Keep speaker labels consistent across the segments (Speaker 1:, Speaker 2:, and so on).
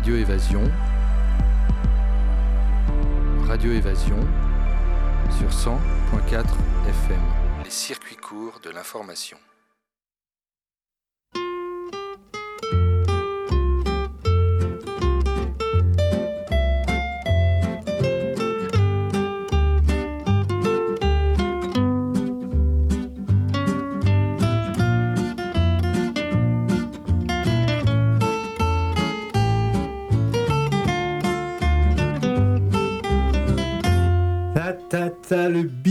Speaker 1: Radio Évasion. Radio Évasion sur 100.4 FM. Les circuits courts de l'information.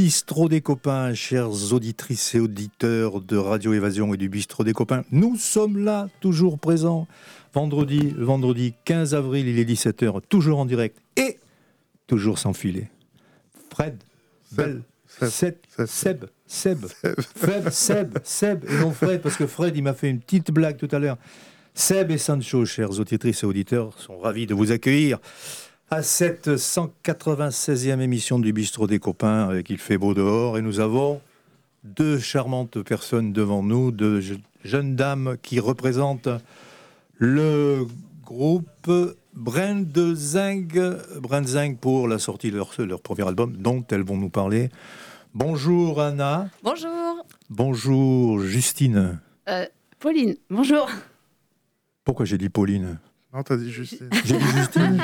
Speaker 2: Bistrot des copains, chers auditrices et auditeurs de Radio Évasion et du bistrot des copains. Nous sommes là, toujours présents. Vendredi, vendredi 15 avril, il est 17h, toujours en direct et toujours sans filet. Fred, Seb, Seb, Seb, Seb, Seb, Seb, Seb, et non Fred, parce que Fred, il m'a fait une petite blague tout à l'heure. Seb et Sancho, chers auditrices et auditeurs, sont ravis de vous accueillir à cette 196e émission du Bistrot des Copains, avec Il fait beau dehors, et nous avons deux charmantes personnes devant nous, deux jeunes dames qui représentent le groupe Brandzing, Brandzing pour la sortie de leur, leur, premier album, dont elles vont nous parler. Bonjour Anna.
Speaker 3: Bonjour.
Speaker 2: Bonjour Justine.
Speaker 3: Euh, Pauline, bonjour.
Speaker 2: Pourquoi j'ai dit Pauline?
Speaker 4: Non, t'as dit Justine.
Speaker 2: J'ai dit Justine.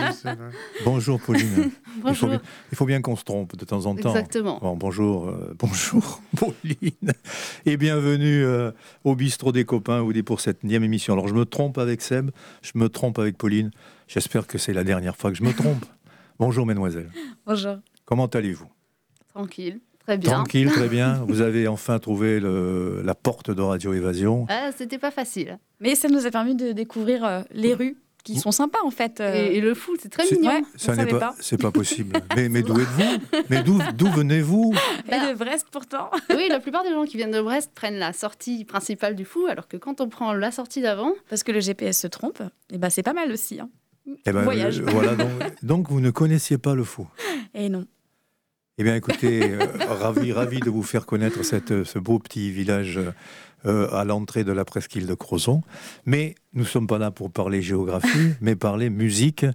Speaker 2: bonjour Pauline.
Speaker 3: bonjour.
Speaker 2: Il faut, bien qu'on se trompe de temps en temps.
Speaker 3: Exactement.
Speaker 2: Bon, bonjour, euh, bonjour Pauline. Et bienvenue euh, au bistrot des copains ou des pour cette nième émission. Alors je me trompe avec Seb, je me trompe avec Pauline. J'espère que c'est la dernière fois que je me trompe. bonjour mesdemoiselles.
Speaker 3: Bonjour.
Speaker 2: Comment allez-vous?
Speaker 3: Tranquille. Très bien.
Speaker 2: Tranquille, très bien. Vous avez enfin trouvé le, la porte de Radio Évasion.
Speaker 3: Ah, c'était pas facile. Mais ça nous a permis de découvrir euh, les rues qui sont sympas en fait.
Speaker 2: Euh.
Speaker 3: Et, le foot, c'est très mignon.
Speaker 2: ça n'est pas, c'est pas possible. mais, mais d'où êtes-vous? Mais d'où, d'où venez-vous?
Speaker 3: De Brest pourtant. oui, la plupart des gens qui viennent de Brest prennent la sortie principale du fou, alors que quand on prend la sortie d'avant, parce que le GPS se trompe, et eh ben c'est pas mal aussi. Hein.
Speaker 2: Eh ben, Voyage. voilà, donc, donc, vous ne connaissiez pas le fou.
Speaker 3: Et eh non.
Speaker 2: Eh bien, écoutez, euh, ravi, ravi de vous faire connaître cette, ce beau petit village euh, à l'entrée de la presqu'île de Crozon. Mais nous ne sommes pas là pour parler géographie, mais parler musique.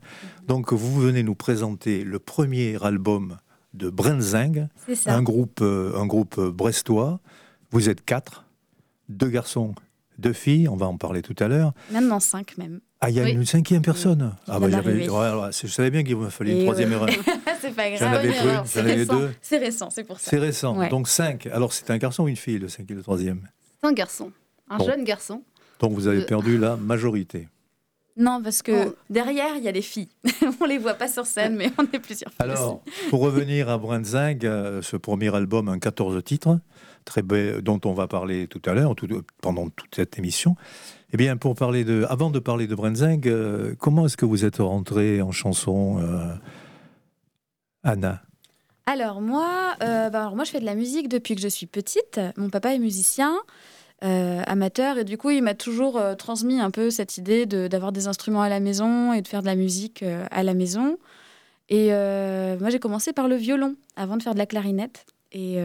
Speaker 2: Donc vous venez nous présenter le premier album de Brenzing, un groupe, euh, un groupe brestois. Vous êtes quatre, deux garçons, deux filles, on va en parler tout à l'heure.
Speaker 3: Maintenant cinq même.
Speaker 2: Ah, il y a une cinquième personne. Ah bah, je savais bien qu'il me fallait une troisième erreur.
Speaker 3: c'est pas grave.
Speaker 2: J'en avais, deux.
Speaker 3: C'est récent, c'est pour ça.
Speaker 2: C'est récent. Donc cinq. Alors c'est un garçon ou une fille, le cinquième et le troisième?
Speaker 3: Un garçon, un jeune garçon.
Speaker 2: Donc vous avez perdu la majorité.
Speaker 3: Non, parce que derrière, il y a les filles. on les voit pas sur scène, mais on est plusieurs
Speaker 2: Alors, pour revenir à Brenzing, euh, ce premier album, un 14 titres, très dont on va parler tout à l'heure, pendant toute cette émission. Eh bien, pour parler de, avant de parler de Brenzing, euh, comment est-ce que vous êtes rentrée en chanson, euh, Anna?
Speaker 3: Alors moi, bah, alors moi, je fais de la musique depuis que je suis petite. Mon papa est musicien. Euh, amateur. Et du coup, il m'a toujours euh, transmis un peu cette idée d'avoir des instruments à la maison et de faire de la musique euh, à la maison. Et moi, j'ai commencé par le violon avant de faire de la clarinette. Et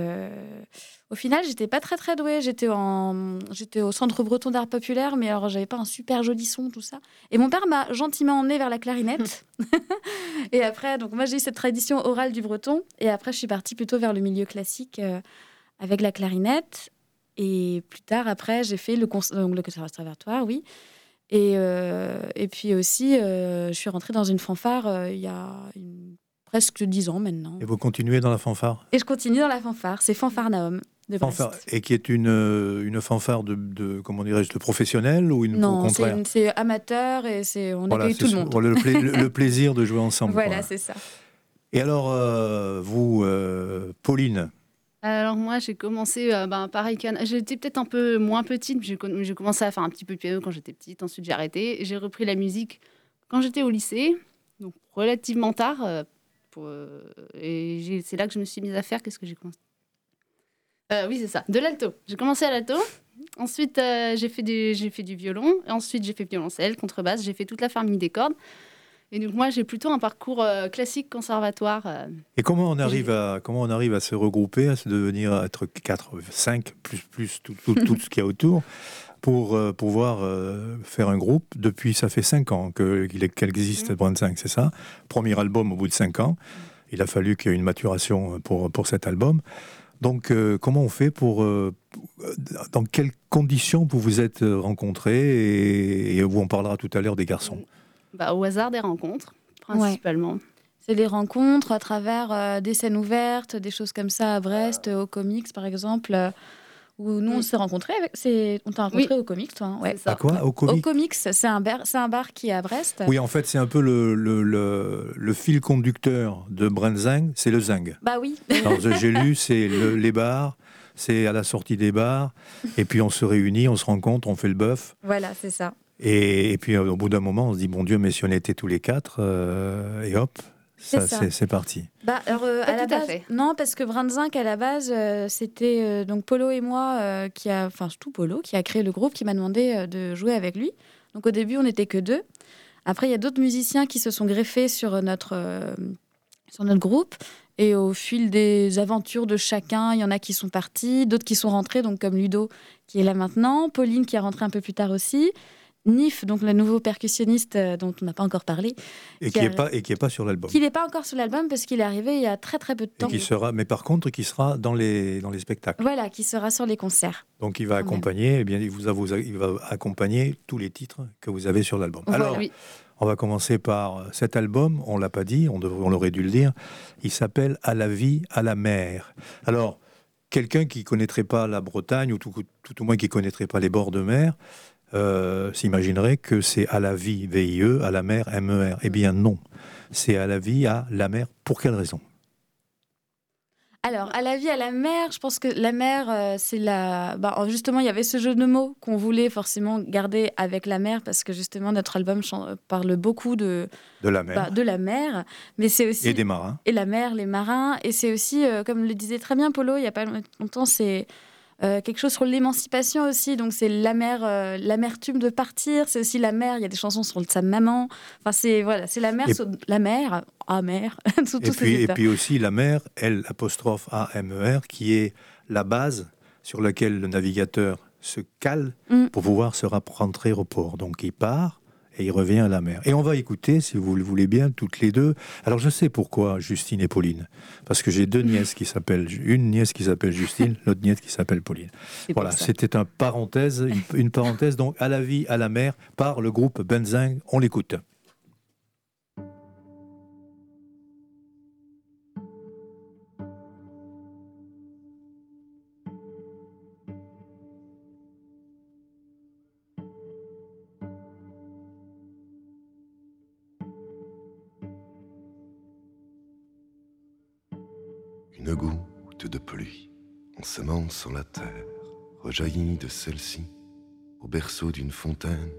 Speaker 3: au final, j'étais pas très très douée. J'étais en, j'étais au Centre Breton d'Art Populaire, mais alors j'avais pas un super joli son, tout ça. Et mon père m'a gentiment emmené vers la clarinette. et après, donc moi j'ai eu cette tradition orale du breton. Et après, je suis partie plutôt vers le milieu classique avec la clarinette. Et plus tard, après, j'ai fait le, donc, le conservatoire, oui. Et, euh, et puis aussi, euh, je suis rentrée dans une fanfare euh, il y a presque dix ans maintenant.
Speaker 2: Et vous continuez dans la fanfare?
Speaker 3: Et je continue dans la fanfare. C'est Fanfare Naum. De fanfare,
Speaker 2: et qui est une, une fanfare de, de comment dirais-je de professionnel ou une
Speaker 3: non,
Speaker 2: au contraire
Speaker 3: c'est amateur et c'est on accueille tout le monde.
Speaker 2: Le, le, plaisir de jouer ensemble.
Speaker 3: Voilà, c'est ça.
Speaker 2: Et alors, vous, Pauline,
Speaker 3: alors moi, j'ai commencé, euh, ben, pareil, j'étais peut-être un peu moins petite, j'ai commencé à faire un petit peu de piano quand j'étais petite, ensuite j'ai arrêté. J'ai repris la musique quand j'étais au lycée, donc relativement tard. Euh, euh, et c'est là que je me suis mise à faire, qu'est-ce que j'ai commencé? Oui, c'est ça, de l'alto. J'ai commencé à l'alto, ensuite j'ai fait, fait du violon, ensuite j'ai fait violoncelle, contrebasse, j'ai fait toute la famille des cordes. Et donc moi, j'ai plutôt un parcours euh, classique conservatoire. Euh.
Speaker 2: Et comment on arrive à comment on arrive à se regrouper, à se devenir à être 4, 5 plus plus tout, tout, ce qu'il y a autour pour euh, pouvoir faire un groupe? Depuis, ça fait cinq ans que- qu'il existe. Brand 5, c'est ça? Premier album au bout de cinq ans. Il a fallu qu'il y ait une maturation pour, pour cet album. Donc, euh, comment on fait pour. euh, dans quelles conditions vous vous êtes rencontrés et, et où on parlera tout à l'heure des garçons?
Speaker 4: Bah, au hasard des rencontres, principalement.
Speaker 3: C'est des rencontres à travers euh, des scènes ouvertes, des choses comme ça à Brest, euh, au comics par exemple, euh, où nous on
Speaker 4: Mm.
Speaker 3: s'est rencontrés. Avec, on t'a rencontré au comics, toi hein, ouais.
Speaker 4: C'est ça.
Speaker 2: À quoi Au
Speaker 3: Au
Speaker 2: comique
Speaker 3: comics, c'est un, bar, c'est un bar qui est à Brest.
Speaker 2: Oui, en fait, c'est un peu le, le, le- le fil conducteur de Brenzing, c'est le zing.
Speaker 3: Bah oui.
Speaker 2: Dans The J'ai lu, c'est le- les bars, c'est à la sortie des bars, et puis on se réunit, on se rencontre, on fait le bœuf,
Speaker 3: voilà, c'est ça.
Speaker 2: Et, et puis euh, au bout d'un moment, on se dit, bon Dieu, mais si on était tous les quatre, euh, et hop,
Speaker 3: C'est
Speaker 2: ça,
Speaker 3: ça.
Speaker 2: c'est c'est parti.
Speaker 3: Bah, alors, euh,
Speaker 4: Pas
Speaker 3: à la
Speaker 4: à
Speaker 3: base,
Speaker 4: fait.
Speaker 3: non, parce que Brandzinc, à la base, euh, c'était euh, donc Polo et moi euh, qui a, enfin surtout Polo, qui a créé le groupe, qui m'a demandé euh, de jouer avec lui. Donc au début, on n'était que deux. Après, il y a d'autres musiciens qui se sont greffés sur notre, euh, sur notre groupe. Et au fil des aventures de chacun, il y en a qui sont partis, d'autres qui sont rentrés, donc comme Ludo qui est là maintenant, Pauline qui est rentrée un peu plus tard aussi, Nif, donc le nouveau percussionniste euh, dont on n'a pas encore parlé,
Speaker 2: Et
Speaker 3: Qui
Speaker 2: n'est pas, et qui est pas sur l'album.
Speaker 3: qui n'est pas encore sur l'album parce qu'il est arrivé il y a très très peu de
Speaker 2: Et
Speaker 3: temps.
Speaker 2: qui sera, mais par contre, qui sera dans les, dans les spectacles.
Speaker 3: Voilà, qui sera sur les concerts.
Speaker 2: Donc il va accompagner, eh bien, il, vous a- vous a- il va accompagner tous les titres que vous avez sur l'album.
Speaker 3: Voilà.
Speaker 2: Alors,
Speaker 4: Oui.
Speaker 2: On va commencer par euh, cet album, on l'a pas dit, on, devrait- on aurait dû le dire. Il s'appelle À la vie, à la mer. Alors, quelqu'un qui connaîtrait pas la Bretagne, ou tout, tout au moins qui connaîtrait pas les bords de mer, euh, s'imaginerait que c'est à la vie, VIE, à la mer, MER. Eh bien non, c'est à la vie, à la mer. Pour quelle raison?
Speaker 3: Alors, à la vie, à la mer, je pense que la mer, euh, c'est la. Bah, justement, il y avait ce jeu de mots qu'on voulait forcément garder avec la mer parce que justement, notre album parle beaucoup de,
Speaker 2: De la mer
Speaker 3: bah, de la mer, mais c'est aussi.
Speaker 2: et des marins.
Speaker 3: et la mer, les marins. Et c'est aussi, euh, comme le disait très bien Polo il n'y a pas longtemps, c'est euh, quelque chose sur l'émancipation aussi. Donc c'est euh, l'amertume de partir. C'est aussi la mer. Il y a des chansons sur sa maman. Enfin, c'est voilà, c'est la mer,
Speaker 2: Et-
Speaker 3: sur- la mer, amère, sous
Speaker 2: Et puis, et puis aussi la mer, L apostrophe A M E R, qui est la base sur laquelle le navigateur se cale
Speaker 3: Mm.
Speaker 2: pour pouvoir se rentrer au port. Donc il part et il revient à la mer. Et on va écouter, si vous le voulez bien, toutes les deux. Alors je sais pourquoi Justine et Pauline, parce que j'ai deux nièces qui s'appellent, une nièce qui s'appelle Justine, l'autre nièce qui s'appelle Pauline. Voilà, c'était un parenthèse, une, une parenthèse donc à la vie, à la mer, par le groupe Benzing. On l'écoute.
Speaker 5: Semant sur la terre, rejaillit de celle-ci, au berceau d'une fontaine,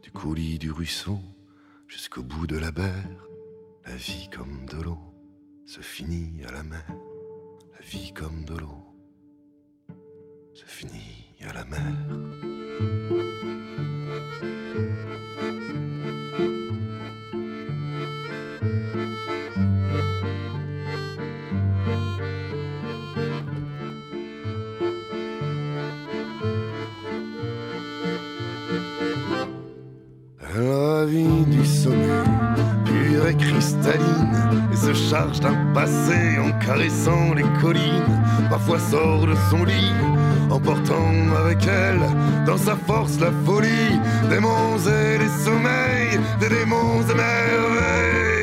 Speaker 5: du coulis du ruisseau, jusqu'au bout de la berre. La vie comme de l'eau se finit à la mer. La vie comme de l'eau se finit à la mer. Charge d'un passé en caressant les collines. Parfois sort de son lit, emportant avec elle, dans sa force la folie, des monts et des sommeils, des démons et merveilles.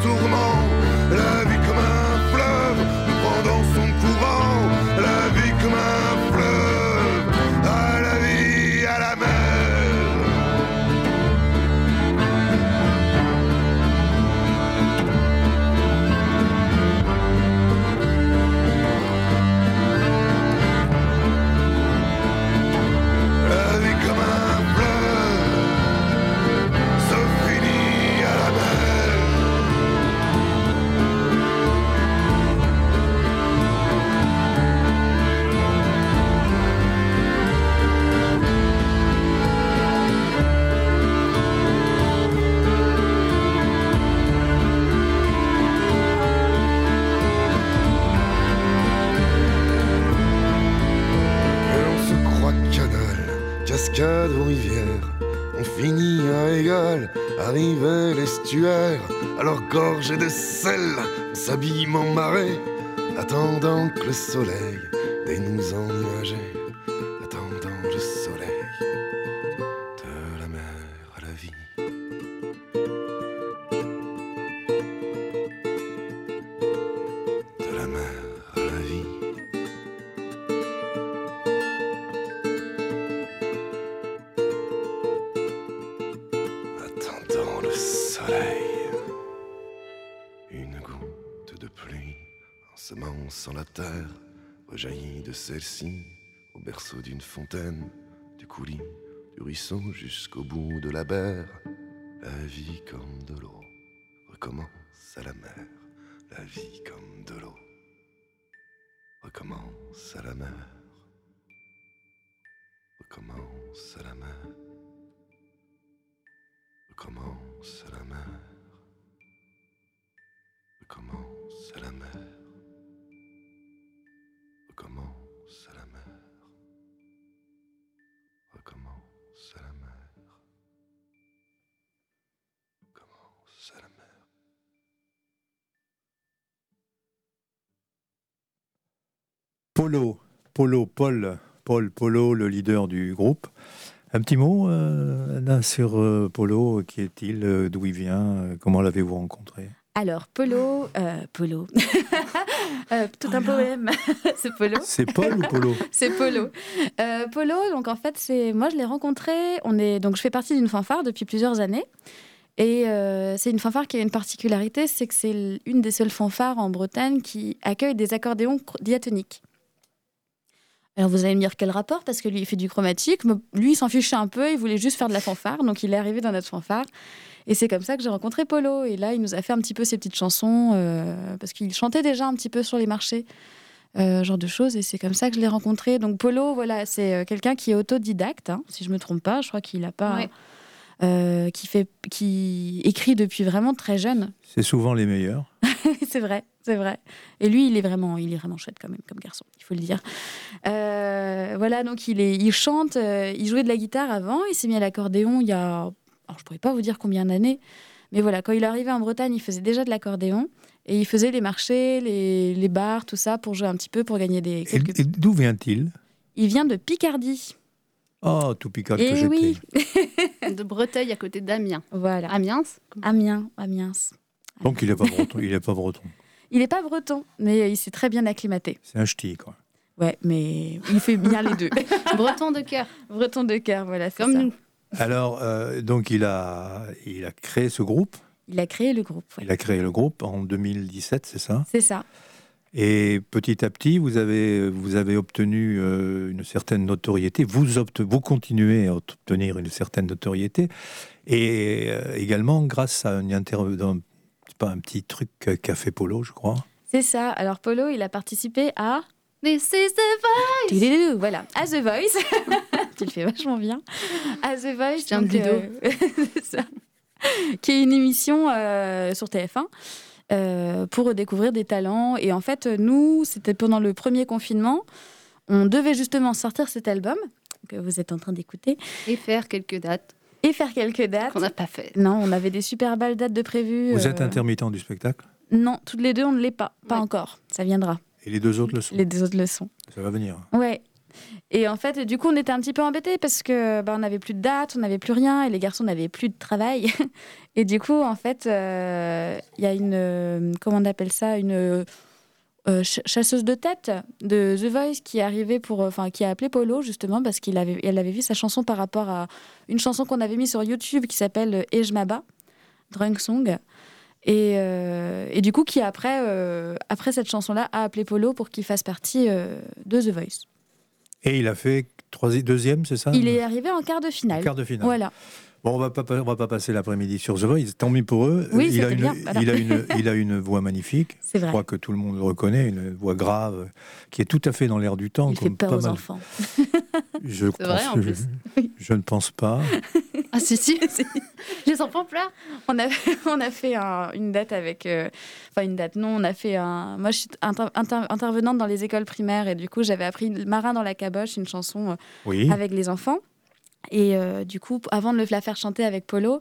Speaker 5: Travers alors gorgé de sel, s'abîme en marée, attendant que le soleil celle-ci, au berceau d'une fontaine, du coulis, du ruisseau jusqu'au bout de la berre. La vie comme de l'eau recommence à la mer. La vie comme de l'eau recommence à la mer. Recommence à la mer. Recommence à la mer. Recommence à la mer.
Speaker 2: Polo, Polo, Paul, Paul Polo, le leader du groupe. Un petit mot euh, sur euh, Polo, qui est-il, euh, d'où il vient, comment l'avez-vous rencontré?
Speaker 3: Alors, Polo, Polo, tout un poème, c'est Polo.
Speaker 2: C'est Paul ou Polo?
Speaker 3: C'est Polo. Polo, donc en fait, c'est moi je l'ai rencontré. On est donc je fais partie d'une fanfare depuis plusieurs années. Et c'est une fanfare qui a une particularité, c'est que c'est une des seules fanfares en Bretagne qui accueille des accordéons diatoniques. Alors vous allez me dire quel rapport? Parce que lui, il fait du chromatique. Lui, il s'en fichait un peu. Il voulait juste faire de la fanfare. Donc il est arrivé dans notre fanfare. Et c'est comme ça que j'ai rencontré Polo. Et là, il nous a fait un petit peu ses petites chansons. Euh, parce qu'il chantait déjà un petit peu sur les marchés. Euh, genre de choses. Et c'est comme ça que je l'ai rencontré. Donc Polo, voilà, c'est euh, quelqu'un qui est autodidacte. Hein, si je me trompe pas. Je crois qu'il n'a pas. Euh, qui, fait, qui écrit depuis vraiment très jeune.
Speaker 2: C'est souvent les meilleurs.
Speaker 3: c'est vrai, c'est vrai. Et lui, il est vraiment, il est vraiment chouette quand même comme garçon, il faut le dire. Euh, voilà, donc il, est, il chante, euh, il jouait de la guitare avant, il s'est mis à l'accordéon il y a, alors je pourrais pas vous dire combien d'années, mais voilà, quand il est arrivé en Bretagne, il faisait déjà de l'accordéon. Et il faisait les marchés, les, les, bars, tout ça, pour jouer un petit peu, pour gagner des...
Speaker 2: Et, d'où vient-il?
Speaker 3: Il vient de Picardie.
Speaker 2: Oh, tout Picard que
Speaker 3: j'étais. oui
Speaker 4: De Breteuil, à côté d'Amiens.
Speaker 3: Voilà.
Speaker 4: Amiens?
Speaker 3: Amiens, Amiens.
Speaker 2: Donc il n'est pas breton. il n'est pas breton.
Speaker 3: Il n'est pas breton, mais il s'est très bien acclimaté.
Speaker 2: C'est un ch'ti, quoi.
Speaker 3: Ouais, mais il fait bien les deux.
Speaker 4: breton de cœur.
Speaker 3: Breton de cœur, voilà.
Speaker 4: Comme
Speaker 3: ça.
Speaker 4: nous.
Speaker 2: Alors, euh, donc il a, il a créé ce groupe.
Speaker 3: Il a créé le groupe.
Speaker 2: Il a créé le groupe en 2017, c'est ça?
Speaker 3: C'est ça.
Speaker 2: Et petit à petit, vous avez, vous avez obtenu euh, une certaine notoriété. Vous, vous continuez à obtenir une certaine notoriété. Et euh, également grâce à une intervention, pas un petit truc qu'a fait Polo, je crois.
Speaker 3: C'est ça. Alors Polo, il a participé à
Speaker 4: This is the voice.
Speaker 3: Voilà, à The Voice. tu le fais vachement bien. À The Voice.
Speaker 4: J'ai un euh,
Speaker 3: ça. Qui est une émission sur TF1 euh, pour découvrir des talents. Et en fait, nous, c'était pendant le premier confinement. On devait justement sortir cet album que vous êtes en train d'écouter.
Speaker 4: Et faire quelques dates.
Speaker 3: Et faire quelques dates.
Speaker 4: Qu'on n'a pas fait.
Speaker 3: Non, on avait des super belles dates de prévues.
Speaker 2: Vous êtes euh, intermittent du spectacle
Speaker 3: Non, toutes les deux, on ne l'est pas. Pas encore. Ça viendra.
Speaker 2: Et les deux autres le sont
Speaker 3: Les deux autres le sont.
Speaker 2: Ça va venir.
Speaker 3: Ouais. Et en fait, du coup, on était un petit peu embêtés parce que bah, on n'avait plus de date, on n'avait plus rien, et les garçons n'avaient plus de travail. et du coup, en fait, euh, il y a une, euh, comment on appelle ça, une euh, chasseuse de tête de The Voice qui est arrivée pour, enfin, qui a appelé Polo justement parce qu'elle avait, elle avait vu sa chanson par rapport à une chanson qu'on avait mise sur YouTube qui s'appelle Et je m'abats, Drunk Song. Et, et, du coup, qui après, après cette chanson-là, a appelé Polo pour qu'il fasse partie de The Voice.
Speaker 2: Et il a fait troisième, deuxième, c'est ça?
Speaker 3: Il est arrivé en quart de finale.
Speaker 2: En quart de finale.
Speaker 3: Voilà.
Speaker 2: Bon, on va pas, on va pas passer l'après-midi sur The Voice. Tant mieux pour eux.
Speaker 3: Oui,
Speaker 2: il, a
Speaker 3: une,
Speaker 2: il, a une, il a une voix magnifique.
Speaker 3: Vrai.
Speaker 2: Je crois que tout le monde le reconnaît. Une voix grave, qui est tout à fait dans l'air du temps.
Speaker 3: Il fait peur aux enfants.
Speaker 2: Je, vrai, en plus. je, ne pense pas.
Speaker 4: ah si, si. Les enfants pleurent.
Speaker 3: On a, on a fait une date avec... Euh, enfin, une date, non. On a fait un... Moi, je suis intervenante dans les écoles primaires. Et du coup, j'avais appris Marin dans la caboche, une chanson euh, avec les enfants. Et euh, du coup, avant de le- la faire chanter avec Polo,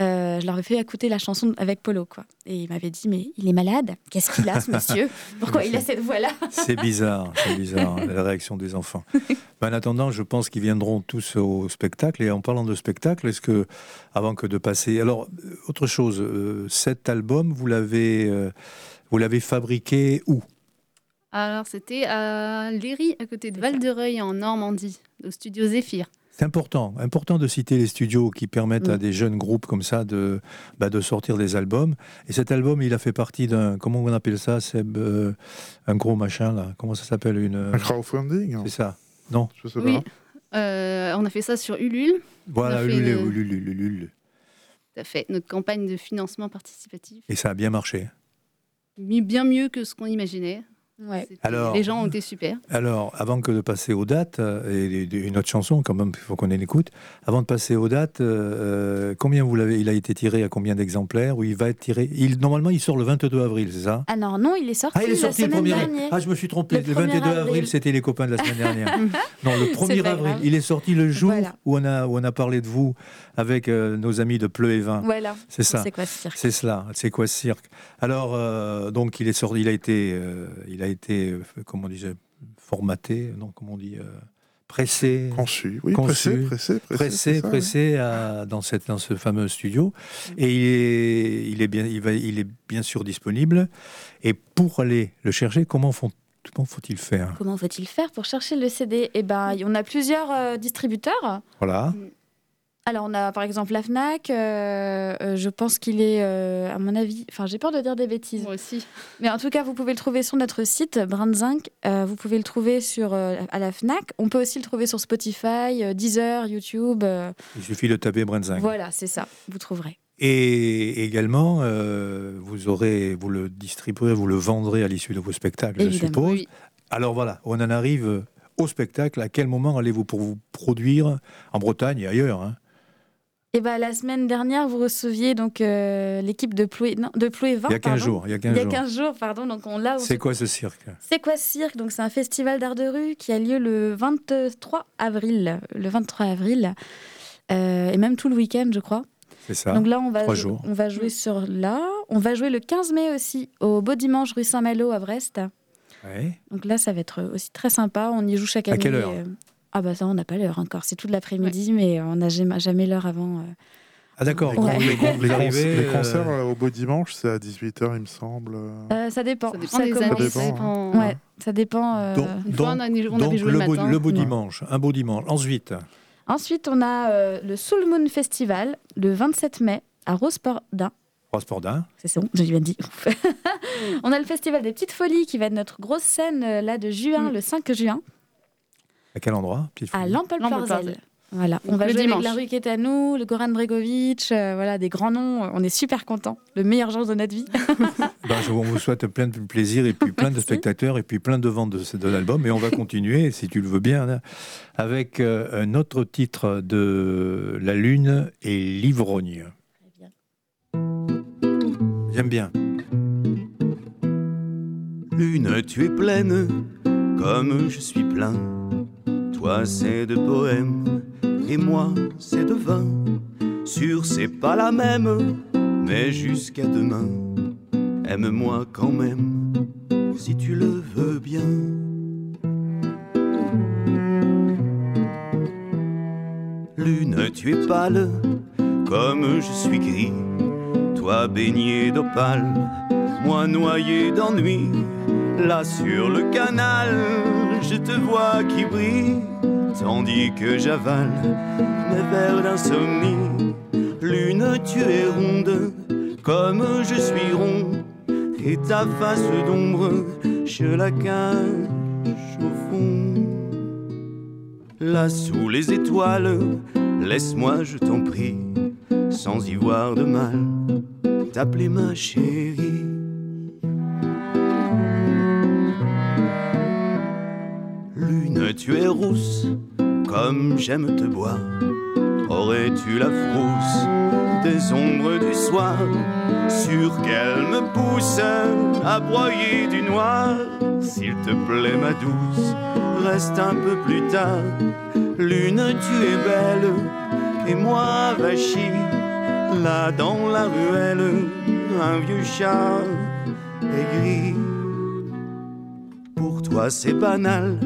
Speaker 3: euh, je leur ai fait écouter la chanson avec Polo. Quoi. Et il m'avait dit, mais il est malade Qu'est-ce qu'il a, ce monsieur? Pourquoi il a cette voix-là?
Speaker 2: C'est bizarre, c'est bizarre, la réaction des enfants. Mais en attendant, je pense qu'ils viendront tous au spectacle. Et en parlant de spectacle, est-ce que, avant que de passer. Alors, euh, autre chose, euh, cet album, vous l'avez, euh, vous l'avez fabriqué où?
Speaker 4: Alors, c'était à Léry, à côté de Val-de-Reuil, en Normandie, au studio Zéphyr.
Speaker 2: C'est important, important de citer les studios qui permettent à
Speaker 3: Mm.
Speaker 2: des jeunes groupes comme ça de, bah, de sortir des albums. Et cet album, il a fait partie d'un, comment on appelle ça, Seb euh, Un gros machin là. Comment ça s'appelle une
Speaker 6: Un crowdfunding
Speaker 2: C'est ça. Non.
Speaker 6: Je sais
Speaker 4: Oui.
Speaker 6: pas.
Speaker 4: Euh, on a fait ça sur Ulule.
Speaker 2: Voilà, Ulule,
Speaker 4: une-
Speaker 2: Ulule, Ulule, Ulule.
Speaker 4: Tout à fait. Notre campagne de financement participatif.
Speaker 2: Et ça a bien marché.
Speaker 4: Bien mieux que ce qu'on imaginait.
Speaker 3: Ouais.
Speaker 2: Alors-
Speaker 4: Les gens ont été super.
Speaker 2: Alors, avant que de passer aux dates, euh, et, une autre chanson quand même, il faut qu'on l'écoute. Avant de passer aux dates, euh, euh, combien vous l'avez Il a été tiré à combien d'exemplaires Ou il va être tiré il, Normalement, il sort le 22 avril, c'est ça?
Speaker 3: Ah non, non, il est sorti,
Speaker 2: Ah, il est sorti
Speaker 3: la
Speaker 2: le
Speaker 3: semaine
Speaker 2: 1er
Speaker 3: dernière.
Speaker 2: Ah, je me suis trompé.
Speaker 3: Le
Speaker 2: Le, 22
Speaker 3: 1er
Speaker 2: avril,
Speaker 3: avril.
Speaker 2: c'était les copains de la semaine dernière. non, le 1er
Speaker 3: pas
Speaker 2: avril.
Speaker 3: grave.
Speaker 2: Il est sorti le jour
Speaker 3: Voilà.
Speaker 2: où, on a, où on a parlé de vous avec euh, nos amis de Pleu et Vin.
Speaker 3: Voilà,
Speaker 2: C'est ça.
Speaker 3: c'est quoi ce cirque?
Speaker 2: C'est cela, c'est quoi ce cirque? Alors, euh, donc, il est sorti, il a été, euh, il a été, euh, comment on disait, formaté, non, comment on dit, euh, pressé,
Speaker 6: Conçu. Oui,
Speaker 2: Conçu.
Speaker 6: pressé, pressé, pressé.
Speaker 2: pressé,
Speaker 6: c'est ça,
Speaker 2: pressé à- dans, cette, dans ce fameux studio. Et il est, il est, bien, il va, il est bien sûr disponible. Et pour aller le chercher, comment font, comment faut-il faire?
Speaker 3: Comment faut-il faire pour chercher le CD Eh ben, on a plusieurs euh, distributeurs.
Speaker 2: Voilà.
Speaker 3: Alors, on a par exemple la Fnac. euh, euh, je pense qu'il est, euh, à mon avis, enfin, j'ai peur de dire des bêtises.
Speaker 4: Moi aussi.
Speaker 3: Mais en tout cas, vous pouvez le trouver sur notre site, Brandzinc. Euh, vous pouvez le trouver sur, euh, à la Fnac. On peut aussi le trouver sur Spotify, Deezer, YouTube. euh,
Speaker 2: Il suffit de taper Brenzing.
Speaker 3: voilà, c'est ça. Vous trouverez.
Speaker 2: Et également, euh, vous aurez, vous le distribuerez, vous le vendrez à l'issue de vos spectacles, je
Speaker 3: Évidemment,
Speaker 2: suppose.
Speaker 4: Oui.
Speaker 2: Alors voilà, on en arrive au spectacle. À quel moment allez-vous pour vous produire en Bretagne et ailleurs hein?
Speaker 3: Et ben, la semaine dernière, vous receviez donc euh, l'équipe de Ploué, non, de Ploué 20.
Speaker 2: Il y a 15
Speaker 3: pardon.
Speaker 2: jours. Il y a 15
Speaker 3: Il y a
Speaker 2: jours.
Speaker 3: 15 jours, pardon. Donc on l'a.
Speaker 2: C'est quoi ce cirque
Speaker 3: C'est quoi ce cirque? Donc c'est un festival d'art de rue qui a lieu le 23 avril, le 23 avril, Euh, et même tout le week-end, je crois.
Speaker 2: C'est ça.
Speaker 3: Donc là, on va, jou- on va jouer sur là. On va jouer le 15 mai aussi au Beau Dimanche rue Saint-Malo à Brest.
Speaker 2: Ouais.
Speaker 3: Donc là, ça va être aussi très sympa. On y joue chaque
Speaker 2: À
Speaker 3: année.
Speaker 2: quelle heure?
Speaker 3: euh, Ah bah ça, on n'a pas l'heure encore. C'est toute l'après-midi, mais on n'a jamais, jamais l'heure avant. euh.
Speaker 2: Ah d'accord.
Speaker 3: Ouais.
Speaker 6: les les con-
Speaker 2: arrivez,
Speaker 6: les
Speaker 2: euh,
Speaker 6: concerts euh, au beau dimanche, c'est à 18h, il me semble.
Speaker 3: Euh, ça dépend.
Speaker 4: Ça dépend des Ça
Speaker 6: hein.
Speaker 4: dépend.
Speaker 3: Ouais, ça dépend. euh.
Speaker 2: Donc,
Speaker 4: Une fois, on, a- on
Speaker 2: donc
Speaker 4: avait joué
Speaker 2: le,
Speaker 4: le
Speaker 2: beau,
Speaker 4: matin.
Speaker 2: le beau
Speaker 3: Ouais.
Speaker 2: dimanche, un beau dimanche. Ensuite,
Speaker 3: Ensuite, on a euh, le Soul Moon Festival le 27 mai à Rospordin.
Speaker 2: Rospordin.
Speaker 3: C'est bon, j'ai bien dit. on a le Festival des Petites Folies qui va être notre grosse scène là de juin,
Speaker 4: Mm.
Speaker 3: le 5 juin,
Speaker 2: À quel endroit
Speaker 3: à. Lampel-Plarzel. Voilà, on va
Speaker 4: le
Speaker 3: jouer
Speaker 4: dimanche.
Speaker 3: avec la rue Quétanou, le Goran Bregovic, euh, voilà, des grands noms. On est super contents. Le meilleur jour de notre vie.
Speaker 2: Ben, je, on vous souhaite plein de plaisir et puis plein de spectateurs et puis plein de ventes de, de l'album. Et on va continuer, si tu le veux bien, là, avec euh, un autre titre de La Lune et l'Ivrogne. J'aime bien.
Speaker 7: Lune, tu es pleine, comme je suis plein. Toi, c'est de poèmes, et moi, c'est de vin. Sûr, c'est pas la même, mais jusqu'à demain, aime-moi quand même, si tu le veux bien. Lune, tu es pâle, comme je suis gris. Toi, baigné d'opale, moi noyé d'ennui. Là sur le canal, je te vois qui brille, tandis que j'avale mes verres d'insomnie. Lune, tu es ronde, comme je suis rond, et ta face d'ombre, je la cache au fond. Là sous les étoiles, laisse-moi, je t'en prie, sans y voir de mal, t'appeler ma chérie. Tu es rousse, comme j'aime te boire. Aurais-tu la frousse des ombres du soir Sur qu'elle me pousse à broyer du noir? S'il te plaît, ma douce, reste un peu plus tard. Lune, tu es belle, et moi vachi, là dans la ruelle, un vieux chat aigri. Pour toi c'est banal,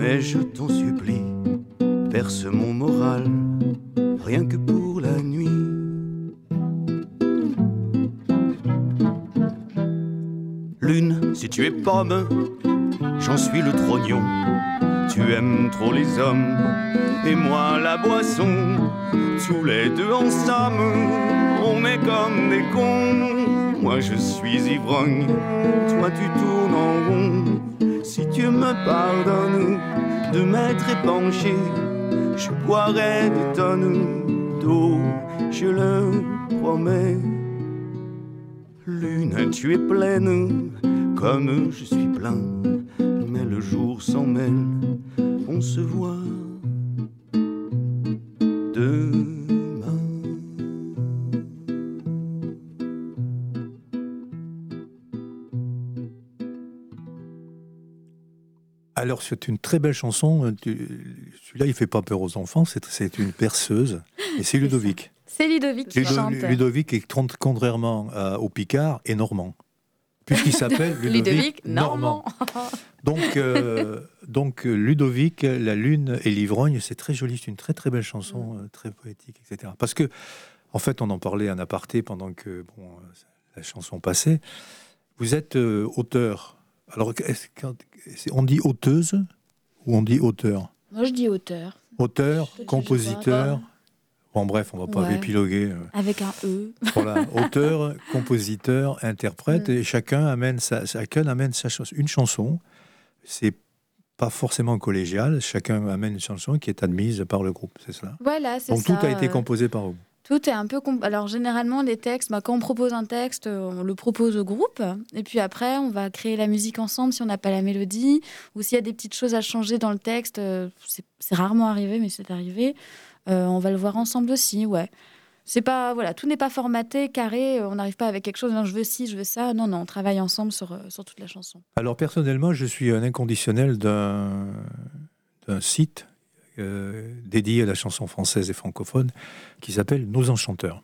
Speaker 7: mais je t'en supplie, perce mon moral, rien que pour la nuit. Lune, si tu es pomme, j'en suis le trognon. Tu aimes trop les hommes et moi la boisson. Tous les deux ensemble, on est comme des cons. Moi je suis ivrogne, toi tu tournes. Si tu me pardonnes de m'être épanché, je boirai des tonnes d'eau, je le promets. Lune, tu es pleine, comme je suis plein, mais le jour s'en mêle, on se voit
Speaker 2: Alors, c'est une très belle chanson. euh, Celui-là, il fait pas peur aux enfants. C'est- une perceuse. Et c'est Ludovic.
Speaker 3: C'est Ludovic qui
Speaker 2: Ludo-
Speaker 3: chante.
Speaker 2: Ludovic est con- contrairement à- au Picard est normand. Puisqu'il s'appelle Ludovic,
Speaker 3: Ludovic Normand.
Speaker 2: Donc, euh, donc euh, Ludovic, La Lune et l'Ivrogne, c'est très joli, c'est une très très belle chanson, euh, très poétique, etc. Parce que, en fait, on en parlait en aparté pendant que bon, euh, la chanson passait. Vous êtes euh, auteur. Alors, quand- on dit auteuse ou on dit auteur?
Speaker 3: Moi, je dis auteur.
Speaker 2: Auteur, compositeur. Bon, bref, on va pas
Speaker 3: Ouais.
Speaker 2: épiloguer. euh,
Speaker 3: Avec un E.
Speaker 2: voilà, auteur, compositeur, interprète,
Speaker 3: Mm.
Speaker 2: et chacun amène sa, chacun amène sa chanson. Une chanson, c'est pas forcément collégial. Chacun amène une chanson qui est admise par le groupe, c'est cela?
Speaker 3: Voilà, c'est
Speaker 2: Donc
Speaker 3: ça.
Speaker 2: tout a été
Speaker 3: euh,
Speaker 2: composé par vous.
Speaker 3: Tout est un peu. Alors, généralement, les textes, bah, quand on propose un texte, euh, on le propose au groupe. Et puis après, on va créer la musique ensemble si on n'a pas la mélodie. Ou s'il y a des petites choses à changer dans le texte, euh, c'est rarement arrivé, mais c'est arrivé. euh, on va le voir ensemble aussi, ouais. C'est pas. Voilà, tout n'est pas formaté, carré. On n'arrive pas avec quelque chose, non, je veux ci, je veux ça. Non, non, on travaille ensemble sur, sur toute la chanson.
Speaker 2: Alors personnellement, je suis un inconditionnel d'un site euh, dédié à la chanson française et francophone qui s'appelle Nos Enchanteurs.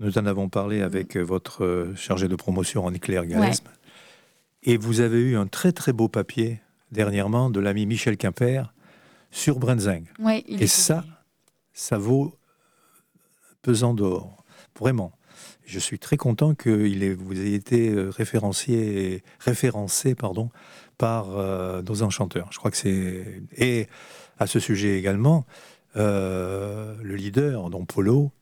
Speaker 2: Nous en avons parlé avec euh, votre euh, chargé de promotion Anne-Claire Galesme. Et vous avez eu un très très beau papier dernièrement de l'ami Michel Quimper sur Brenzing.
Speaker 3: Ouais,
Speaker 2: Et ça, ça vaut pesant d'or, vraiment. Je suis très content que il ait- vous ayez été référencié, référencé pardon, par euh, nos enchanteurs. Je crois que c'est... Et à ce sujet également, euh, le leader, Don Polo,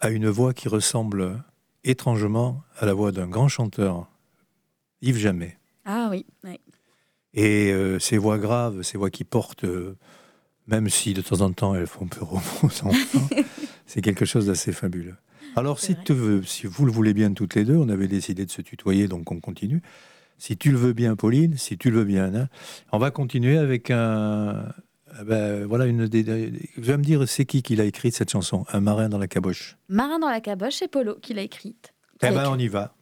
Speaker 2: a une voix qui ressemble étrangement à la voix d'un grand chanteur, Yves Jamais.
Speaker 3: Ah oui, ouais.
Speaker 2: Et euh, ces voix graves, ces voix qui portent, euh, même si de temps en temps elles font peur aux enfants, c'est quelque chose d'assez fabuleux. Alors, si, tu veux, si vous le voulez bien toutes les deux, on avait décidé de se tutoyer, donc on continue. Si tu le veux bien, Pauline, si tu le veux bien, on va continuer avec un. Eh ben, voilà une des. Tu vas me dire, c'est qui qui l'a écrite cette chanson? Un marin dans la caboche.
Speaker 3: Marin dans la caboche, c'est Polo qui l'a écrite.
Speaker 2: Eh ben,
Speaker 3: écrite.
Speaker 2: on y va.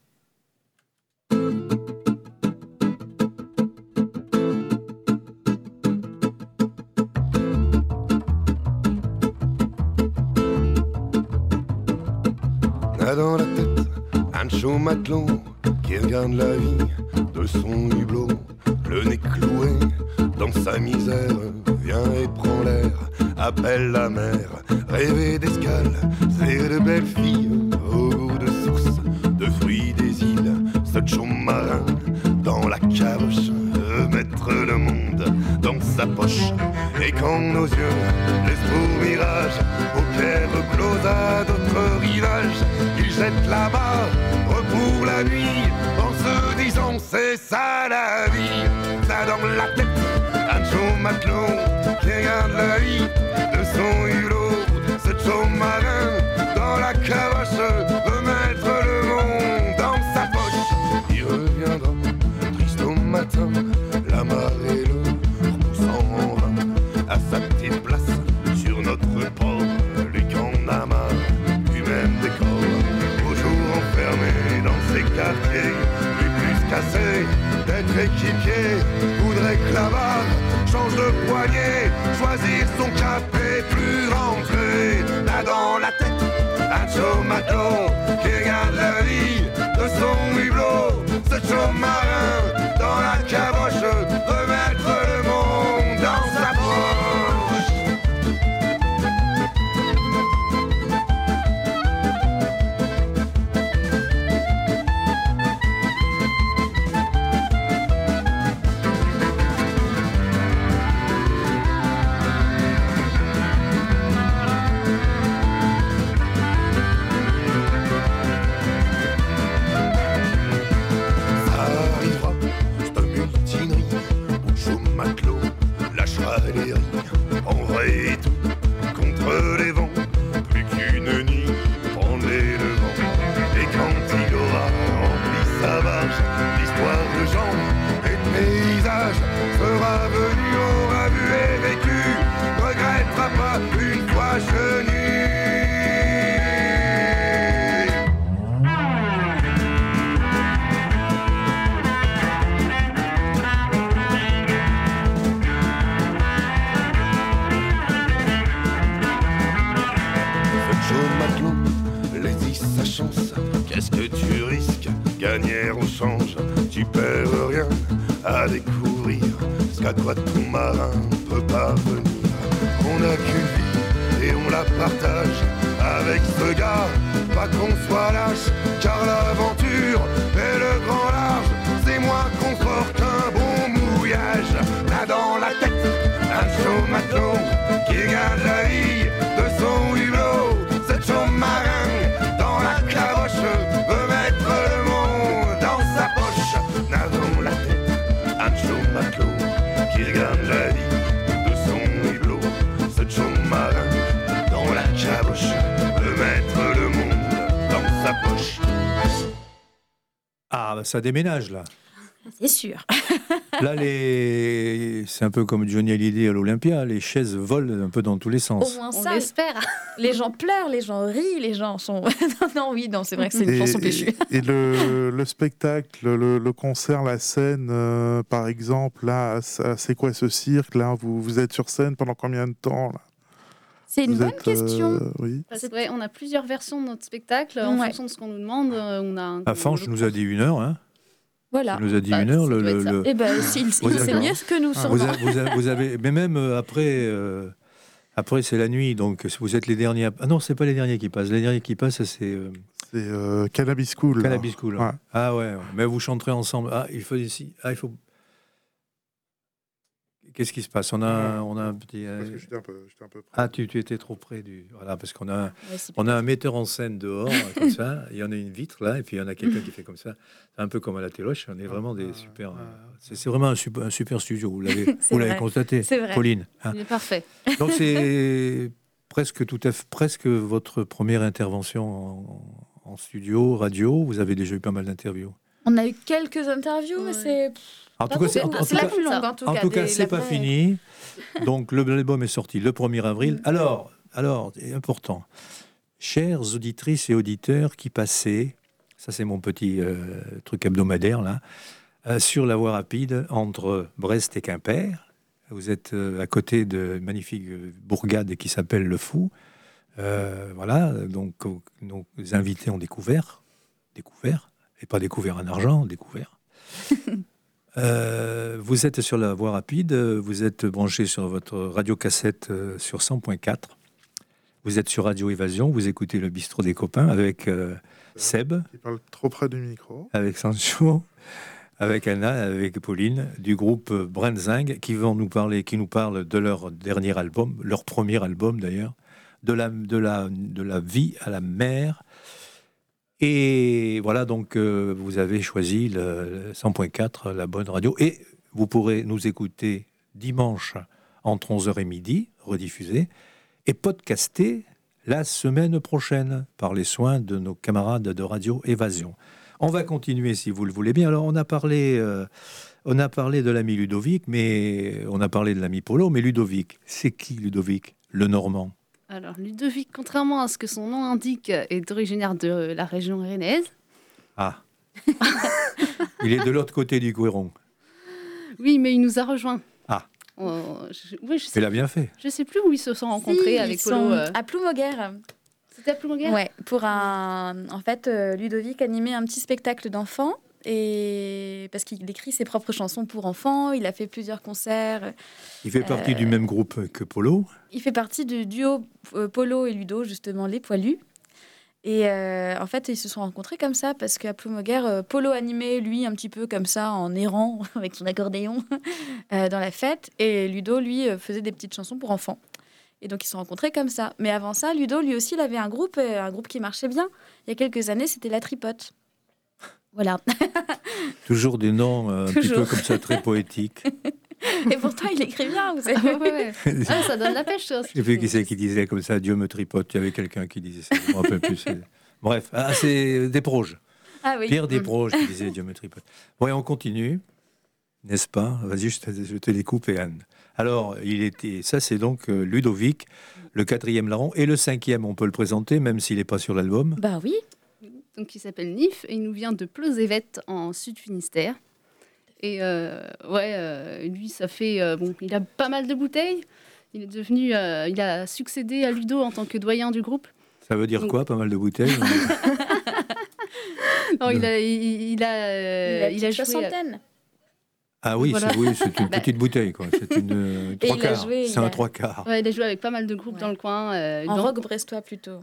Speaker 5: a dans la tête un chaud matelot qui regarde la vie de son hublot, le nez cloué dans sa misère, appelle la mer, rêver d'escale, c'est de belles filles au de source, de fruits des îles, ce chaud marin dans la caboche, veut mettre le monde dans sa poche, et quand nos yeux laissent pour mirage, paupières closes à d'autres rivages, il jette la barre pour la nuit en se disant c'est ça la vie. Ça dans la tête, un chaud matelot qui regarde la vie son hulot. Ce chaud marin dans la caboche veut mettre le monde dans sa poche. Il reviendra triste au matin, la marée le repoussant en à sa petite place sur notre port. Lui qu'en a marre du même décor, toujours enfermé dans ses quartiers, lui plus cassé d'être équipier, voudrait que la barre change de poignée, soit choisir son cap et plus rentrer là dans la tête. Un matelot qui regarde la vie de son hublot. Ce chaud marin dans la caboche, Plus qu'une nuit, qu'à quoi ton marin peut parvenir. On n'a qu'une vie et on la partage avec ce gars. Pas qu'on soit lâche, car l'aventure et le grand large, c'est moins confort qu'un bon mouillage. Là dans la tête, un chaud matelot qui garde la vie de son hublot. Cette chaud
Speaker 2: Ah, bah, ça déménage là.
Speaker 3: C'est sûr.
Speaker 2: Là, les... c'est un peu comme Johnny Hallyday à l'Olympia. Les chaises volent un peu dans tous les
Speaker 3: Au
Speaker 2: sens.
Speaker 3: moins
Speaker 4: On
Speaker 3: ça.
Speaker 4: l'espère.
Speaker 3: Les gens pleurent, les gens rient, les gens sont. non, non, oui, non, c'est vrai que c'est une
Speaker 6: Et,
Speaker 3: chanson péchue.
Speaker 6: et- et le, le spectacle, le, le concert, la scène, euh, par exemple, là, c'est quoi ce cirque là vous, vous êtes sur scène pendant combien de temps là?
Speaker 3: C'est une
Speaker 6: Vous
Speaker 3: bonne
Speaker 6: êtes, euh,
Speaker 3: question.
Speaker 6: oui.
Speaker 4: Parce que, ouais, on a plusieurs versions de notre spectacle. En
Speaker 3: Ouais.
Speaker 4: fonction de ce qu'on nous demande, euh, on a un.
Speaker 2: La Fanche nous a dit une heure. Hein.
Speaker 3: Voilà.
Speaker 2: Il nous a dit
Speaker 4: Bah,
Speaker 2: une heure. Le, le-
Speaker 3: Eh ben, il
Speaker 2: Vous
Speaker 3: sait mieux que nous,
Speaker 2: Vous,
Speaker 3: sûrement.
Speaker 2: a- vous a- vous avez, mais même euh, après, euh, après c'est la nuit, donc vous êtes les derniers. à- Ah non, c'est pas les derniers qui passent. Les derniers qui passent, c'est euh,
Speaker 6: C'est euh, Cannabis School. là.
Speaker 2: Cannabis School.
Speaker 6: Ouais.
Speaker 2: Ah ouais, ouais. mais vous chanterez ensemble. Ah, il faut ici. Ah, il faut. Qu'est-ce qui se passe? On a, on a un petit. euh,
Speaker 6: Parce que j'étais un peu, j'étais un peu près.
Speaker 2: Ah, tu, tu étais trop près du. Voilà, parce qu'on a,
Speaker 3: Ouais,
Speaker 2: on a un metteur en scène dehors, comme ça. Il y en a une vitre là, et puis il y en a quelqu'un qui fait comme ça. C'est un peu comme à la téloche. On est vraiment des
Speaker 6: Ah,
Speaker 2: super.
Speaker 6: ah.
Speaker 2: euh, C'est vraiment un super, un super studio. Vous l'avez, vous constaté,
Speaker 3: vrai.
Speaker 2: Pauline. hein.
Speaker 4: Il est parfait.
Speaker 2: Donc c'est presque tout à fait, presque votre première intervention en, en studio, radio. Vous avez déjà eu pas mal d'interviews.
Speaker 3: On a eu quelques interviews, mais c'est.
Speaker 2: En tout cas, c'est,
Speaker 3: la plus longue, en tout cas.
Speaker 2: cas, pas
Speaker 3: vraie-
Speaker 2: fini. Donc le- l'album est sorti le 1er avril. Alors, alors, c'est important. Chères auditrices et auditeurs qui passaient, ça c'est mon petit euh, truc hebdomadaire là, euh, sur la voie rapide entre Brest et Quimper. Vous êtes euh, à côté de magnifique bourgade qui s'appelle Le Fou. Voilà, donc nos invités ont découvert, découvert, et pas découvert en argent, découvert. Euh, vous êtes sur la voie rapide, vous êtes branché sur votre radiocassette euh, sur 100.4. Vous êtes sur Radio Évasion, vous écoutez le bistrot des copains avec euh, Seb,
Speaker 6: parle trop près du micro.
Speaker 2: avec Sancho, avec Anna, avec Pauline du groupe Brenzing qui vont nous parler, qui nous parlent de leur dernier album, leur premier album d'ailleurs, de la, de la, de la vie à la mer. Et voilà, donc euh, vous avez choisi le, le 100.4, la bonne radio. Et vous pourrez nous écouter dimanche entre 11h et midi, rediffusé, et podcaster la semaine prochaine par les soins de nos camarades de Radio Évasion. On va continuer si vous le voulez bien. Alors on a parlé, euh, on a parlé de l'ami Ludovic, mais on a parlé de l'ami Polo, mais Ludovic, c'est qui Ludovic Le Normand?
Speaker 4: Alors, Ludovic, contrairement à ce que son nom indique, est originaire de la région rennaise.
Speaker 2: Ah, il est de l'autre côté du Couéron.
Speaker 4: Oui, mais il nous a rejoints.
Speaker 2: Ah.
Speaker 4: Je, oui, je, sais,
Speaker 2: Elle a bien fait.
Speaker 4: je sais plus où ils se sont rencontrés
Speaker 3: Si,
Speaker 4: avec
Speaker 3: ils
Speaker 4: Polo.
Speaker 3: sont
Speaker 4: euh.
Speaker 3: à Ploumoguer.
Speaker 4: C'était à Ploumoguer
Speaker 3: Ouais, pour un. En fait, euh, Ludovic animait un petit spectacle d'enfants. Et parce qu'il écrit ses propres chansons pour enfants, il a fait plusieurs concerts.
Speaker 2: Il fait partie
Speaker 3: Euh,
Speaker 2: du même groupe que Polo.
Speaker 3: Il fait partie du duo euh, Polo et Ludo, justement, les poilus. Et euh, en fait, ils se sont rencontrés comme ça, parce qu'à Ploumoguer, euh, Polo animait, lui, un petit peu comme ça, en errant, avec son accordéon, euh, dans la fête. Et Ludo, lui, euh, faisait des petites chansons pour enfants. Et donc, ils se sont rencontrés comme ça. Mais avant ça, Ludo, lui aussi, il avait un groupe, euh, un groupe qui marchait bien. Il y a quelques années, c'était La Tripote. Voilà.
Speaker 2: Toujours des noms euh, un petit peu
Speaker 3: Toujours.
Speaker 2: comme ça, très poétiques.
Speaker 3: Et pourtant, il écrit bien, vous
Speaker 4: Ah,
Speaker 3: savez.
Speaker 4: ouais, ouais. Ah, ça donne la pêche.
Speaker 2: Je sais plus qui c'est qui disait comme ça, Dieu me tripote. Il y avait quelqu'un qui disait ça. Je me rappelle plus. Bref, ah, c'est des proges.
Speaker 3: Ah oui.
Speaker 2: Pierre
Speaker 3: Mm.
Speaker 2: Desproges qui disait Dieu me tripote. Bon, et on continue, n'est-ce pas? Vas-y, je te, je te les coupe, et Anne. Alors, il était, ça c'est donc euh, Ludovic, le quatrième larron, et le cinquième, on peut le présenter, même s'il n'est pas sur l'album.
Speaker 3: Bah oui.
Speaker 4: Donc, il s'appelle Nif et il nous vient de Plozévet en Sud-Finistère. Et euh, ouais, euh, lui, ça fait. euh, bon, il a pas mal de bouteilles. Il est devenu. euh, il a succédé à Ludo en tant que doyen du groupe.
Speaker 2: Ça veut dire
Speaker 4: Donc-
Speaker 2: quoi Pas mal de bouteilles
Speaker 4: Non, il a, il, il a, euh,
Speaker 3: il a,
Speaker 4: il a
Speaker 3: joué. soixantaine.
Speaker 2: Ah oui,
Speaker 4: Voilà.
Speaker 2: c'est oui, c'est une petite bouteille, quoi. C'est une euh, trois quarts. C'est un
Speaker 3: a-
Speaker 2: trois quarts.
Speaker 4: Ouais, il a joué avec pas mal de groupes
Speaker 3: Ouais.
Speaker 4: dans le coin. euh,
Speaker 3: En
Speaker 4: dans-
Speaker 3: rock brestois plutôt.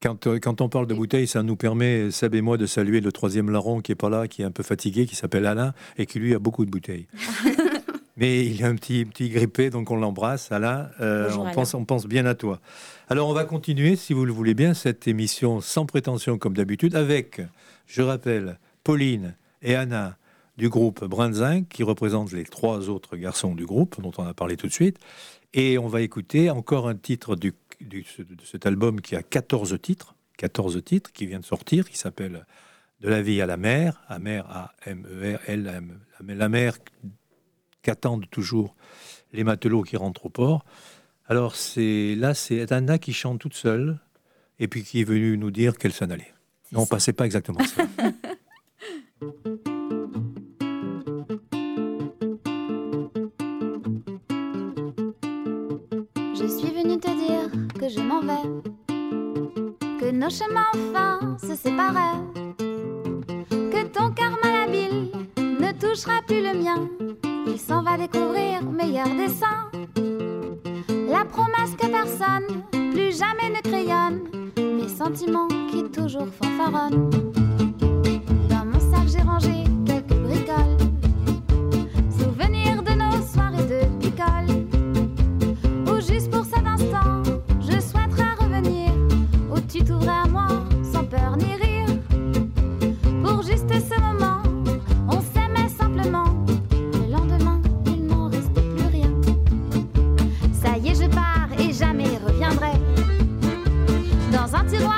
Speaker 2: Quand, euh, quand on parle de bouteilles, ça nous permet, Seb et moi, de saluer le troisième larron qui est pas là, qui est un peu fatigué, qui s'appelle Alain, et qui lui a beaucoup de bouteilles. Mais il est un petit, petit grippé, donc on l'embrasse. Alain, euh,
Speaker 3: Bonjour,
Speaker 2: on,
Speaker 3: Alain.
Speaker 2: pense, on pense bien à toi. Alors on va continuer, si vous le voulez bien, cette émission sans prétention comme d'habitude, avec, je rappelle, Pauline et Anna du groupe Brunzing, qui représentent les trois autres garçons du groupe, dont on a parlé tout de suite. Et on va écouter encore un titre du, du- de cet album qui a 14 titres, 14 titres, qui vient de sortir, qui s'appelle De la vie à la mer, à mer, A-M-E-R-L, la- la mer qu'attendent toujours les matelots qui rentrent au port. Alors c'est là, c'est Anna qui chante toute seule, et puis qui est venue nous dire qu'elle s'en allait. Non, pas, c'est pas exactement ça.
Speaker 8: que je m'en vais, que nos chemins enfin se séparaient, que ton cœur malhabile ne touchera plus le mien. Il s'en va découvrir meilleur dessin. La promesse que personne plus jamais ne crayonne, mes sentiments qui toujours fanfaronnent. Dans mon sac j'ai rangé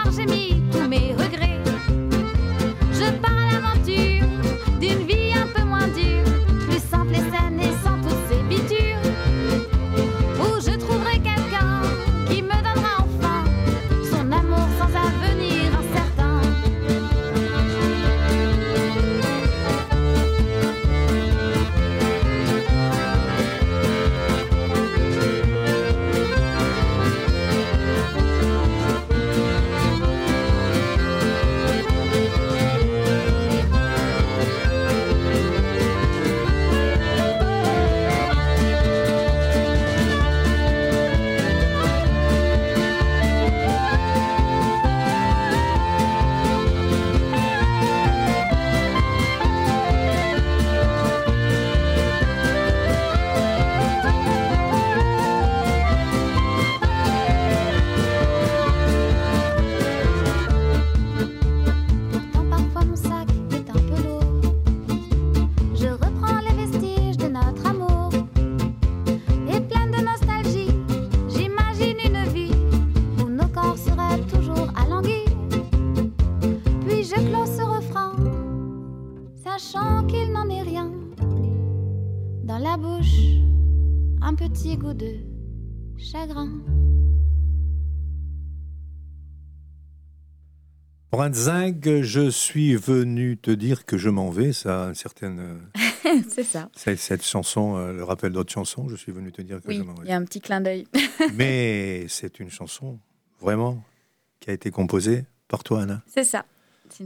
Speaker 8: j'ai mis Je
Speaker 2: suis venu te dire que je m'en vais. Ça a une certaine euh,
Speaker 3: c'est ça.
Speaker 2: Cette chanson, euh, le rappel d'autres chansons, je suis venu te dire que
Speaker 3: Oui,
Speaker 2: je
Speaker 3: il
Speaker 2: m'en
Speaker 3: y a un petit clin d'œil.
Speaker 2: Mais c'est une chanson, vraiment, qui a été composée par toi, Anna.
Speaker 3: C'est ça.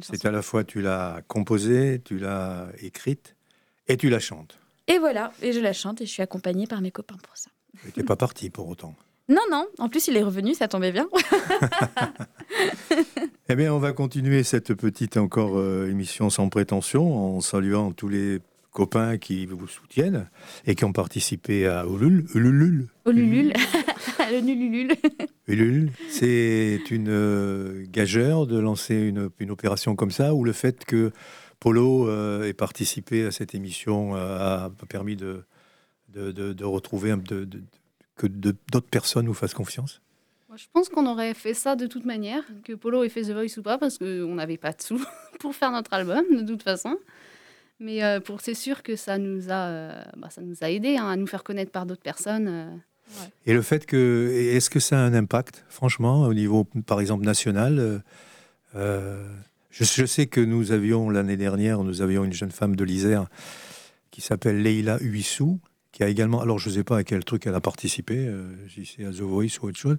Speaker 3: C'est
Speaker 2: à la fois, tu l'as composée, tu l'as écrite et tu la chantes.
Speaker 3: Et voilà, et je la chante et je suis accompagnée par mes copains pour ça.
Speaker 2: Tu n'es pas parti pour autant.
Speaker 3: Non, non, en plus il est revenu, ça tombait bien.
Speaker 2: Eh bien, on va continuer cette petite encore euh, émission sans prétention en saluant tous les copains qui vous soutiennent et qui ont participé à Ulul. Ululul.
Speaker 3: Au Lulul, le Nululul.
Speaker 2: Ulul, c'est une euh, gageure de lancer une, une opération comme ça, ou le fait que Polo euh, ait participé à cette émission euh, a permis de, de, de- de retrouver un- de, de- que d'autres personnes nous fassent confiance?
Speaker 4: Moi, je pense qu'on aurait fait ça de toute manière, que Polo ait fait The Voice ou pas, parce qu'on n'avait pas de sous pour faire notre album, de toute façon. Mais euh, pour c'est sûr que ça nous a, euh, bah, ça nous a aidé hein, à nous faire connaître par d'autres personnes. euh.
Speaker 2: Et le fait que, est-ce que ça a un impact, franchement, au niveau, par exemple, national euh, euh, je, je sais que nous avions, l'année dernière, nous avions une jeune femme de l'Isère qui s'appelle Leila Huissou, qui a également, alors je ne sais pas à quel truc elle a participé, euh, si c'est à The Voice ou autre chose,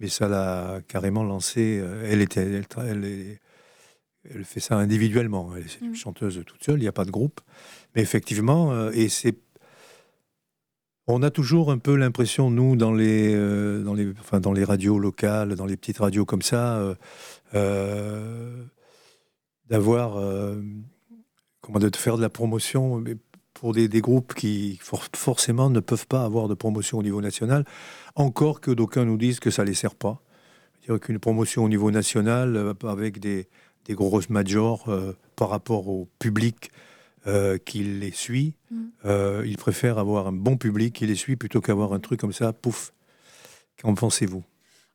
Speaker 2: mais ça l'a carrément lancé. euh, elle, était, elle, tra- elle est- elle fait ça individuellement. Elle est
Speaker 3: Mm.
Speaker 2: chanteuse toute seule, il n'y a pas de groupe. Mais effectivement, euh, et c'est on a toujours un peu l'impression, nous, dans les, euh, dans, les, enfin, dans les radios locales, dans les petites radios comme ça, euh, euh, d'avoir, comment de faire de la promotion pour des, des groupes qui for- forcément ne peuvent pas avoir de promotion au niveau national, encore que d'aucuns nous disent que ça ne les sert pas. C'est-à-dire qu'une promotion au niveau national, euh, avec des, des grosses majors euh, par rapport au public euh, qui les suit,
Speaker 3: Mm.
Speaker 2: euh, ils préfèrent avoir un bon public qui les suit plutôt qu'avoir un truc comme ça, pouf. Qu'en pensez-vous?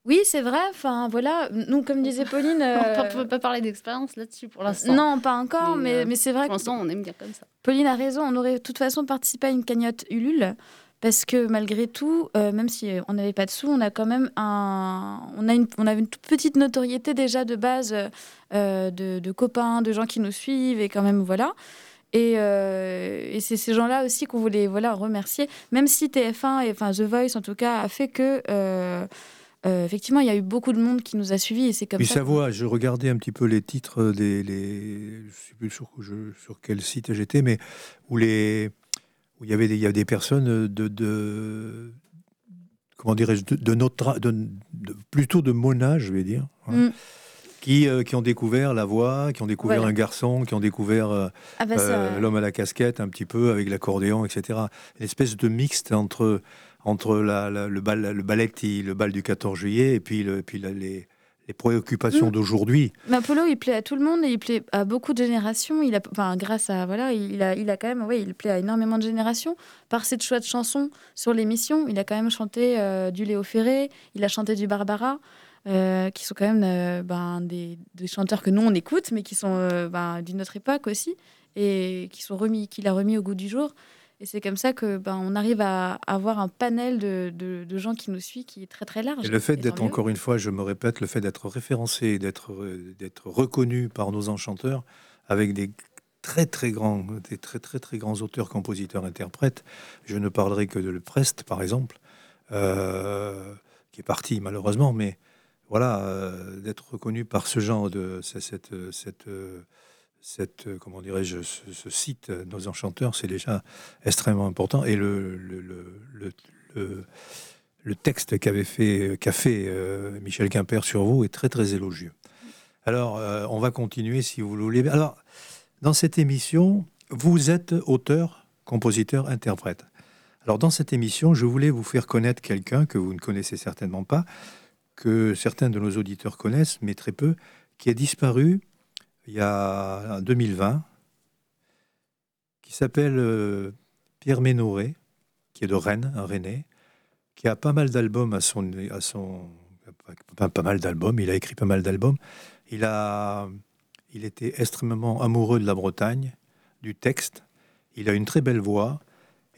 Speaker 3: Oui, c'est vrai. Enfin, voilà. Nous, comme disait Pauline.
Speaker 4: On ne peut pas parler d'expérience là-dessus pour l'instant.
Speaker 3: Non, pas encore,
Speaker 4: Mais,
Speaker 3: mais, mais c'est vrai
Speaker 4: Pour l'instant, on aime bien comme ça.
Speaker 3: Pauline a raison. On aurait de toute façon participé à une cagnotte Ulule. Parce que malgré tout, euh, même si on n'avait pas de sous, on a quand même un, on a une, on avait une toute petite notoriété déjà de base euh, de, de copains, de gens qui nous suivent et quand même voilà. Et, euh, et c'est ces gens-là aussi qu'on voulait voilà remercier, même si TF1 et enfin The Voice en tout cas a fait que euh, euh, effectivement il y a eu beaucoup de monde qui nous a suivis et c'est comme
Speaker 2: Puis
Speaker 3: ça.
Speaker 2: voit, je regardais un petit peu les titres des. Les, je ne sais plus sur, je- sur quel site j'étais, mais où, les, où il, y avait des, il y avait des personnes de. de comment dirais-je de, de notre de, de- plutôt de mon âge je vais dire hein,
Speaker 3: Mm.
Speaker 2: qui, euh, qui ont découvert la voix qui ont découvert
Speaker 3: Voilà.
Speaker 2: un garçon qui ont découvert euh,
Speaker 3: Ah bah,
Speaker 2: euh, l'homme à la casquette un petit peu avec l'accordéon etc une espèce de mixte entre entre la, la- le bal le balletti le bal du 14 juillet et puis le puis la- les les préoccupations
Speaker 3: Mm.
Speaker 2: d'aujourd'hui
Speaker 3: Mais Apollo, il plaît à tout le monde et il plaît à beaucoup de générations. Il a, enfin, grâce à voilà, il a, il a quand même, oui, il plaît à énormément de générations par ses choix de chansons sur l'émission. Il a quand même chanté euh, du Léo Ferré, il a chanté du Barbara, euh, qui sont quand même euh, ben, des, des chanteurs que nous on écoute, mais qui sont ben, d'une autre époque aussi et qui sont remis, qu'il a remis au goût du jour. Et c'est comme ça que ben, on arrive à avoir un panel de, de- de gens qui nous suivent qui est très très large.
Speaker 2: Et le fait d'être, encore une fois, je me répète, le fait d'être référencé, d'être, euh, d'être reconnu par nos enchanteurs avec des très très grands, des très très très grands auteurs, compositeurs, interprètes. Je ne parlerai que de Le Prest, par exemple, euh, qui est parti malheureusement, mais voilà, euh, d'être reconnu par ce genre de cette, cette, cette, euh, cette, euh, comment dirais-je, ce, site, euh, nos enchanteurs, c'est déjà extrêmement important. Et le, le, le, le- texte qu'avait fait, qu'a fait euh, Michel Quimper sur vous est très très élogieux. Alors, on va continuer si vous le voulez. Alors, dans cette émission, vous êtes auteur, compositeur, interprète. Alors, dans cette émission, je voulais vous faire connaître quelqu'un que vous ne connaissez certainement pas, que certains de nos auditeurs connaissent, mais très peu, qui a disparu il y a en 2020, qui s'appelle euh, Pierre Ménoré, qui est de Rennes, un Rennais, qui a pas mal d'albums à son, à son pas, pas mal d'albums, il a écrit pas mal d'albums. Il a, il était extrêmement amoureux de la Bretagne, du texte. Il a une très belle voix,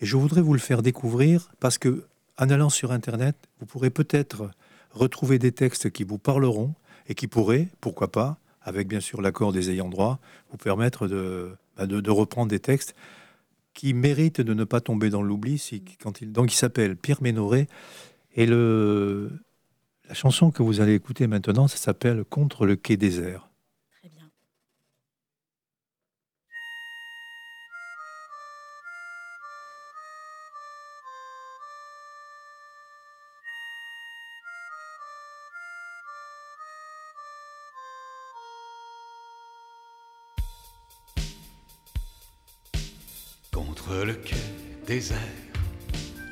Speaker 2: et je voudrais vous le faire découvrir parce que en allant sur Internet, vous pourrez peut-être retrouver des textes qui vous parleront et qui pourraient, pourquoi pas, avec bien sûr l'accord des ayants droit, vous permettre de, bah, de, reprendre des textes qui mérite de ne pas tomber dans l'oubli. donc il s'appelle Pierre Ménoré. Et la chanson que vous allez écouter maintenant, ça s'appelle Contre le quai désert.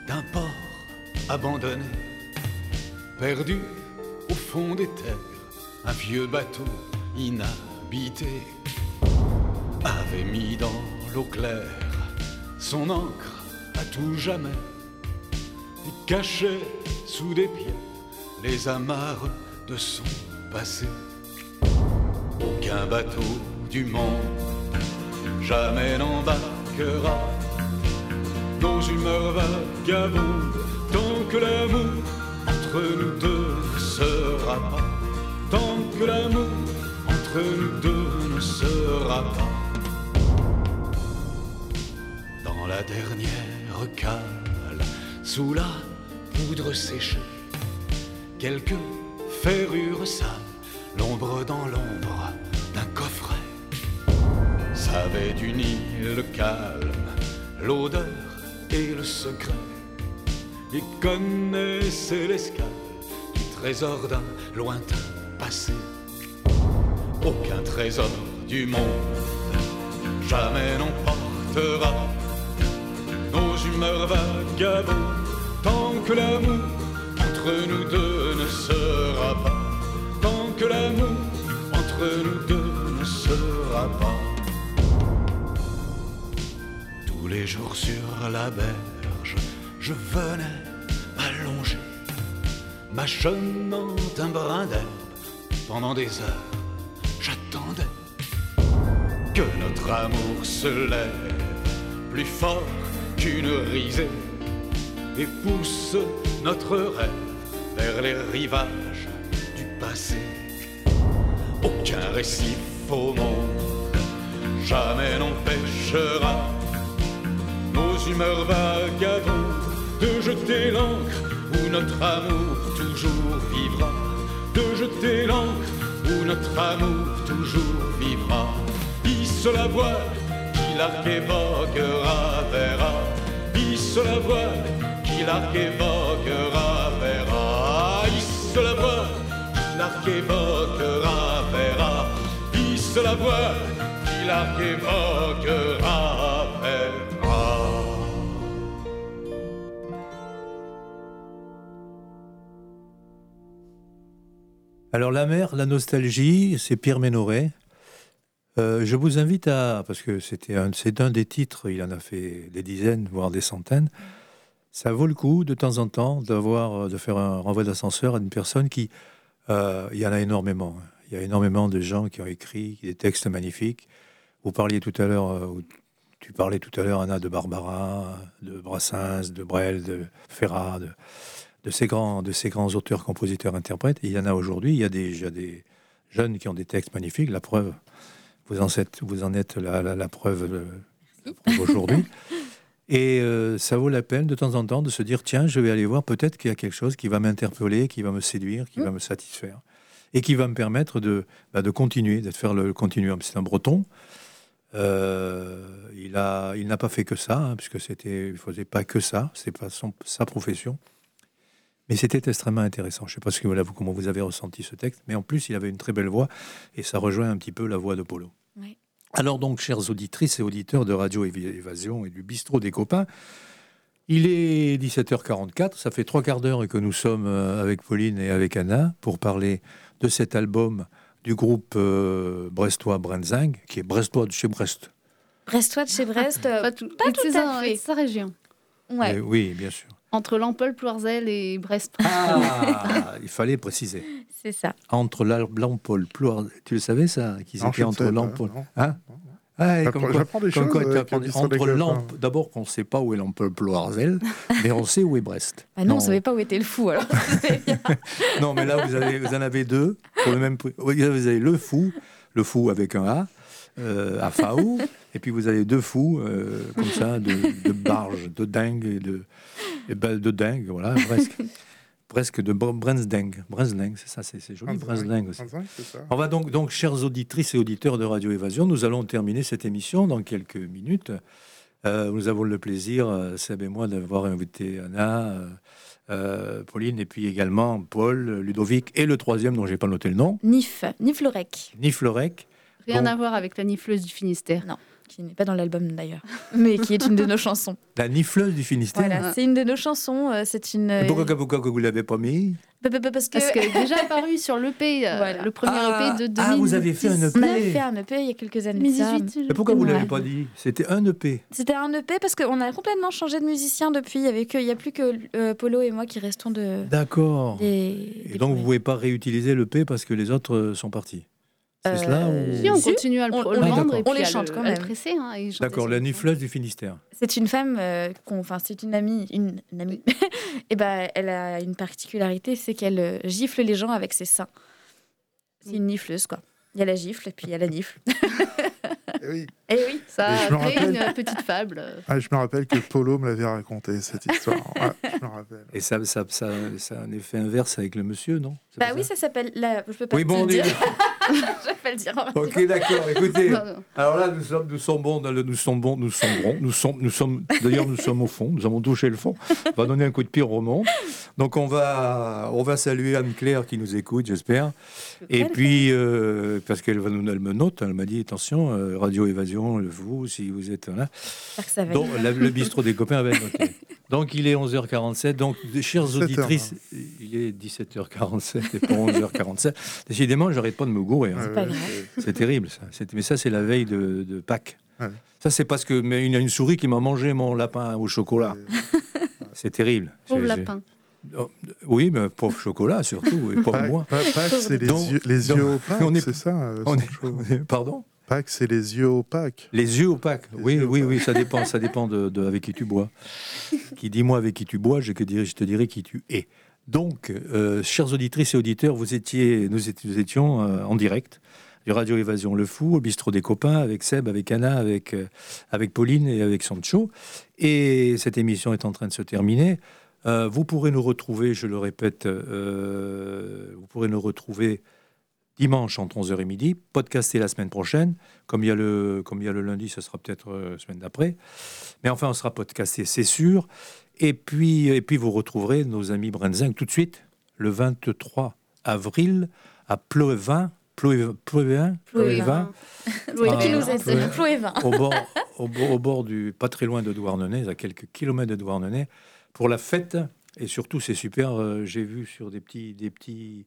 Speaker 9: D'un port abandonné, perdu au fond des terres, un vieux bateau inhabité avait mis dans l'eau claire son encre à tout jamais et cachait sous des pieds les amarres de son passé. Aucun bateau du monde jamais n'embarquera nos humeurs vagabondes tant que l'amour entre nous deux ne sera pas tant que l'amour entre nous deux ne sera pas. Dans la dernière cale sous la poudre séchée quelques ferrures sales l'ombre dans l'ombre d'un coffret savait du Nil le calme, l'odeur et le secret. Il connaissait l'escale du trésor d'un lointain passé. Aucun trésor du monde jamais n'emportera nos humeurs vagabondes tant que l'amour entre nous deux ne sera pas. Tant que l'amour entre nous deux ne sera pas. Les jours sur la berge, je venais m'allonger, mâchonnant un brin d'herbe. Pendant des heures, j'attendais que notre amour se lève plus fort qu'une risée et pousse notre rêve vers les rivages du passé. Aucun récif au monde jamais n'empêchera nos humeurs vagabondes de jeter l'encre où notre amour toujours vivra, de jeter l'encre où notre amour toujours vivra. Hisse la voile qui l'arc évoquera verra, hisse la voile qui l'arc évoquera verra, hisse la voile qui l'arc évoquera verra, hisse la voile qui l'arc évoquera
Speaker 2: Alors la mer, la nostalgie, c'est Pierre Ménoré. Euh, je vous invite à, parce que c'était un, c'est un des titres, il en a fait des dizaines, voire des centaines. Ça vaut le coup de temps en temps d'avoir, de faire un renvoi d'ascenseur à une personne qui, euh, il y en a énormément. hein. Il y a énormément de gens qui ont écrit des textes magnifiques. Vous parliez tout à l'heure, euh, tu parlais tout à l'heure, Anna, de Barbara, de Brassens, de Brel, de Ferrat, de, de ces grands, de ces grands auteurs, compositeurs, interprètes. Et il y en a aujourd'hui. Il y a déjà des jeunes qui ont des textes magnifiques. La preuve, vous en êtes, vous en êtes la, la- la preuve, euh, preuve aujourd'hui. Et euh, ça vaut la peine de temps en temps de se dire tiens, je vais aller voir, peut-être qu'il y a quelque chose qui va m'interpeller, qui va me séduire, qui va me satisfaire. Et qui va me permettre de, bah, de continuer, de faire le continuum. C'est un breton. Euh, il n'a pas fait que ça, hein, puisque c'était, il faisait pas que ça, c'est pas son, sa profession. Mais c'était extrêmement intéressant. Je ne sais pas ce que, voilà, vous- comment vous avez ressenti ce texte, mais en plus, il avait une très belle voix et ça rejoint un petit peu la voix de Polo.
Speaker 3: Oui.
Speaker 2: Alors donc, chères auditrices et auditeurs de Radio Évasion et du Bistrot des Copains, il est 17h44, ça fait trois quarts d'heure que nous sommes euh, avec Pauline et avec Anna pour parler de cet album du groupe euh, brestois Brenzing, qui est brestois de chez Brest.
Speaker 3: Brestois de chez Brest. euh,
Speaker 4: Pas tout,
Speaker 3: pas tout à fait.
Speaker 4: sa région.
Speaker 3: ouais.
Speaker 2: Oui, bien sûr.
Speaker 4: Entre Lampol, Ploirzel et Brest.
Speaker 2: Ah, il fallait préciser.
Speaker 3: C'est ça.
Speaker 2: Entre la- Lampol, Ploir, tu le savais ça Qu'ils étaient
Speaker 6: ne
Speaker 2: entre Lampol. Hein comme quoi-
Speaker 6: des
Speaker 2: comme
Speaker 6: choses
Speaker 2: quoi apprends- entre. Lampe, d'abord qu'on ne sait pas où est Lampol Ploirzel, mais on sait où est Brest.
Speaker 3: Bah non, on savait pas où était le fou alors.
Speaker 2: Non, mais là, vous, avez, vous en avez deux pour le même prix. Vous avez le fou, le fou avec un A, euh, à Faou, et puis vous avez deux fous, euh, comme ça, de, de barge, de dingue et de, et ben, de dingue, voilà, presque. presque de br- Brensdeng. Brensdeng, c'est ça, c'est joli, Brensdeng aussi. On va donc, donc, chères auditrices et auditeurs de Radio Évasion, nous allons terminer cette émission dans quelques minutes. Euh, nous avons le plaisir, euh, Seb et moi, d'avoir invité Anna, euh, Pauline, et puis également Paul, Ludovic, et le troisième dont j'ai pas noté le nom,
Speaker 3: Nif, Nif Lorec,
Speaker 2: Niflorec.
Speaker 4: Rien
Speaker 2: Bon.
Speaker 4: à voir avec la nifleuse du Finistère.
Speaker 3: Qui n'est pas dans l'album d'ailleurs, mais qui est une de nos chansons.
Speaker 2: La nifleuse du Finistère.
Speaker 3: Voilà, c'est une de nos chansons. euh, C'est une.
Speaker 2: Et pourquoi, pourquoi que vous l'avez pas mis?
Speaker 3: Bah, bah, bah, Parce que.
Speaker 4: Parce qu'elle est déjà apparue sur l'EP, euh,
Speaker 3: Voilà.
Speaker 4: le premier
Speaker 2: Ah,
Speaker 4: EP de 2010.
Speaker 2: ah, vous avez fait un EP.
Speaker 3: On avait fait un EP il y a quelques années. de ça.
Speaker 4: 2018.
Speaker 2: Et pourquoi vous l'avez
Speaker 3: Ouais.
Speaker 2: pas dit? C'était un EP.
Speaker 3: C'était un EP parce qu'on a complètement changé de musicien depuis. Il y avait que, il y a plus que euh, Polo et moi qui restons de.
Speaker 2: D'accord.
Speaker 3: Des,
Speaker 2: Et
Speaker 3: des
Speaker 2: donc vous
Speaker 3: premiers.
Speaker 2: pouvez pas réutiliser l'EP parce que les autres euh, sont partis. C'est
Speaker 3: Euh,
Speaker 2: cela ou-
Speaker 4: Si, on
Speaker 3: Si,
Speaker 4: continue à le,
Speaker 3: on-
Speaker 4: le vendre et
Speaker 3: on
Speaker 4: puis
Speaker 3: les chante
Speaker 4: le-
Speaker 3: quand même.
Speaker 4: presser, hein, et
Speaker 2: D'accord, la
Speaker 4: le-
Speaker 2: nifleuse du Finistère.
Speaker 3: C'est une femme, euh, enfin c'est une amie, une, une amie. et ben elle a une particularité, c'est qu'elle euh, gifle les gens avec ses seins. C'est une nifleuse quoi. Il y a la gifle et puis il y a la nifle.
Speaker 6: Eh oui.
Speaker 3: Et oui.
Speaker 4: Ça
Speaker 6: Et
Speaker 4: a
Speaker 6: je me
Speaker 4: créé
Speaker 6: rappelle-
Speaker 4: une petite fable.
Speaker 6: Ah, je me rappelle que Polo me l'avait raconté, cette histoire. Ouais, je me rappelle.
Speaker 2: Et ça, ça, ça, ça a un effet inverse avec le monsieur, non?
Speaker 3: Bah oui,
Speaker 2: ça?
Speaker 3: ça s'appelle la. Je peux pas
Speaker 2: Oui,
Speaker 3: te
Speaker 2: bon,
Speaker 3: dire. je vais pas le dire. en.
Speaker 2: Ok, d'accord. Écoutez, alors là, nous sommes, nous sommes bons, nous sommes bons, nous sommes bons, nous sommes, nous sommes. D'ailleurs, nous sommes au fond. Nous avons touché le fond. On va donner un coup de pied au roman. Donc, on va, on va saluer Anne Claire qui nous écoute, j'espère. Et puis, euh, parce qu'elle va nous, elle me note, elle m'a dit attention, euh, Radio Évasion, vous, si vous êtes là.
Speaker 3: Va.
Speaker 2: Donc, la- le bistrot des copains avait noté. Donc, il est 11h47. Donc, chères
Speaker 6: 17h,
Speaker 2: auditrices, il est 17h47 et pas 11h47. Décidément, j'arrête pas de me gourer. hein.
Speaker 6: C'est-
Speaker 2: terrible, ça. Mais ça, c'est la veille de, de Pâques.
Speaker 6: Ouais.
Speaker 2: Ça, c'est parce que mais il y a une souris qui m'a mangé mon lapin au chocolat. C'est terrible.
Speaker 4: Pauvre lapin.
Speaker 2: Oh, oui, mais pauvre chocolat surtout, et pauvre moi.
Speaker 6: Pâques, Pâques, c'est les
Speaker 2: Donc-
Speaker 6: yeux, les
Speaker 2: donc,
Speaker 6: yeux opaques,
Speaker 2: on est-
Speaker 6: c'est ça euh,
Speaker 2: On est- pardon?
Speaker 6: Pâques, c'est les yeux opaques.
Speaker 2: Les yeux opaques.
Speaker 6: Les
Speaker 2: oui,
Speaker 6: yeux
Speaker 2: oui,
Speaker 6: opaques.
Speaker 2: oui, ça dépend, ça dépend de, de avec qui tu bois. qui dit moi avec qui tu bois, je, que dirais- je te dirai qui tu es. Donc, euh, chers auditrices et auditeurs, vous étiez, nous, étions, nous étions, euh, en direct du Radio Évasion Le Fou, au bistrot des copains, avec Seb, avec Anna, avec, euh, avec Pauline et avec Sancho. Et cette émission est en train de se terminer. Euh, vous pourrez nous retrouver, je le répète, euh, vous pourrez nous retrouver dimanche entre 11h et midi, podcasté la semaine prochaine. Comme il y a le, comme il y a le lundi, ce sera peut-être euh, semaine d'après. Mais enfin, on sera podcasté, c'est sûr. Et puis, et puis, vous retrouverez nos amis Brenzing tout de suite, le 23 avril, à Ploévin, Ploévin, Ploévin, Ploévin,
Speaker 3: C'est
Speaker 2: Ah,
Speaker 3: qui nous aide, c'est
Speaker 2: ouais.
Speaker 3: le Flo et Vin.
Speaker 2: au bord, au, bord, au bord du, pas très loin de Douarnenez, à quelques kilomètres de Douarnenez, pour la fête. Et surtout, c'est super. euh, J'ai vu sur des petits, des petits,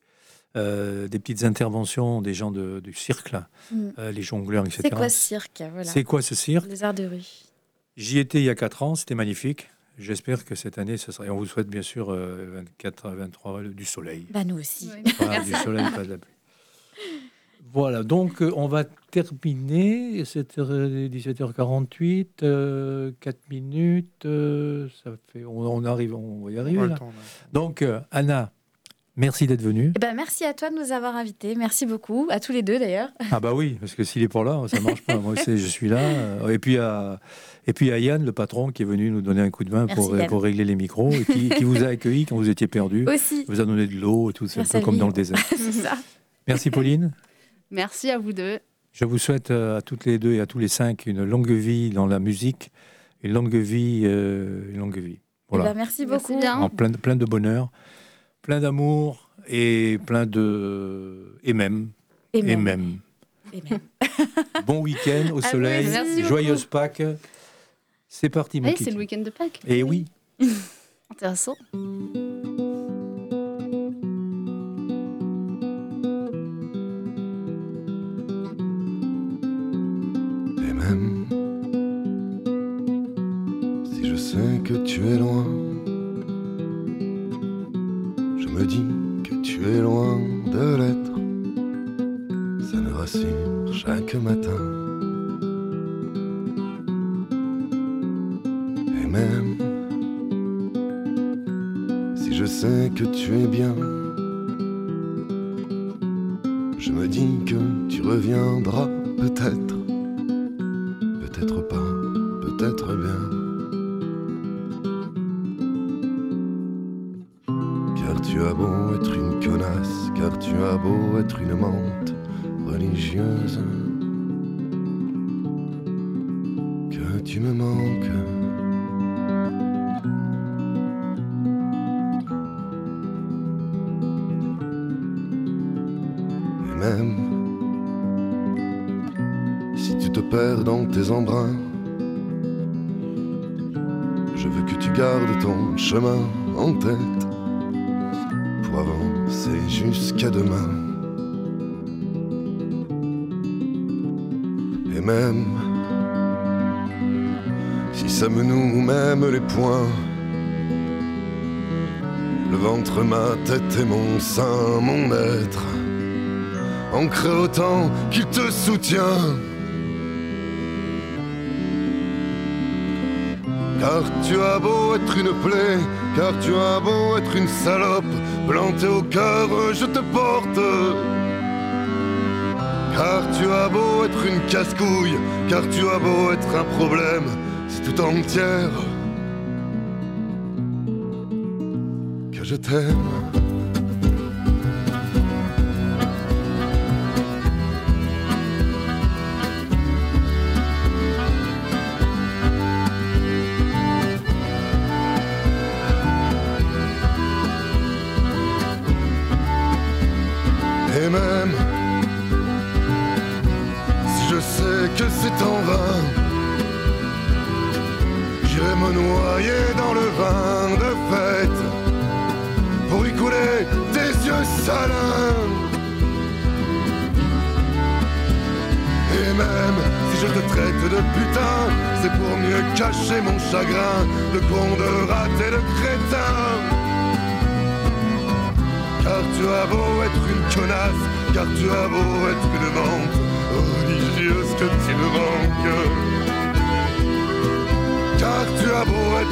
Speaker 2: euh, des petites interventions des gens de- du cirque, là,
Speaker 3: Mm.
Speaker 2: euh, les jongleurs, etc.
Speaker 3: C'est quoi ce cirque voilà?
Speaker 2: C'est quoi ce cirque?
Speaker 3: Les arts de rue.
Speaker 2: J'y étais il y a 4 ans, c'était magnifique. J'espère que cette année, ce sera. Et on vous souhaite bien sûr euh, 24, 23, du soleil.
Speaker 3: Bah nous aussi.
Speaker 4: Ouais.
Speaker 2: Voilà, du soleil, pas de la pluie. Voilà, donc on va C'est euh, 17h48, euh, 4 minutes. euh, ça fait, on, on arrive, on va y arriver là.
Speaker 6: temps.
Speaker 2: Donc euh, Anna, merci d'être venue.
Speaker 3: Eh ben, merci à toi de nous avoir invités. Merci beaucoup, à tous les deux d'ailleurs.
Speaker 2: Ah bah oui, parce que s'il est pas là, ça marche pas. Moi, c'est, je suis là. Euh, Et puis à, et puis à Yann, le patron, qui est venu nous donner un coup de main pour,
Speaker 3: Merci,
Speaker 2: pour régler les micros et qui, qui vous a accueilli quand vous étiez perdu.
Speaker 3: Aussi.
Speaker 2: Vous a donné de l'eau et tout, c'est un peu comme
Speaker 3: lui.
Speaker 2: dans le désert.
Speaker 3: C'est ça.
Speaker 2: Merci Pauline.
Speaker 4: Merci à vous deux.
Speaker 2: Je vous souhaite euh, à toutes les deux et à tous les cinq une longue vie dans la musique, une longue vie, euh, une longue vie.
Speaker 3: Eh
Speaker 2: Voilà,
Speaker 3: ben, merci
Speaker 4: Merci
Speaker 3: beaucoup.
Speaker 4: bien.
Speaker 2: en plein de, plein de bonheur, plein d'amour et plein de et même
Speaker 3: Et
Speaker 2: et
Speaker 3: même. Et même.
Speaker 2: Bon week-end au soleil.
Speaker 4: Merci
Speaker 2: joyeuse Pâques. C'est parti mon
Speaker 4: c'est le week-end de Pâques.
Speaker 2: Et oui.
Speaker 4: Intéressant.
Speaker 5: Que tu es loin, je me dis que tu es loin de l'être. Ça me rassure chaque matin. Et même si je sais que tu es bien, même si tu te perds dans tes embruns, je veux que tu gardes ton chemin en tête pour avancer jusqu'à demain. Et même si ça me noue même les poings, le ventre, ma tête et mon sein, mon être, ancré autant qu'il te soutient. Car tu as beau être une plaie, car tu as beau être une salope, plantée au cœur, je te porte. Car tu as beau être une casse-couille, car tu as beau être un problème, c'est tout entière que je t'aime.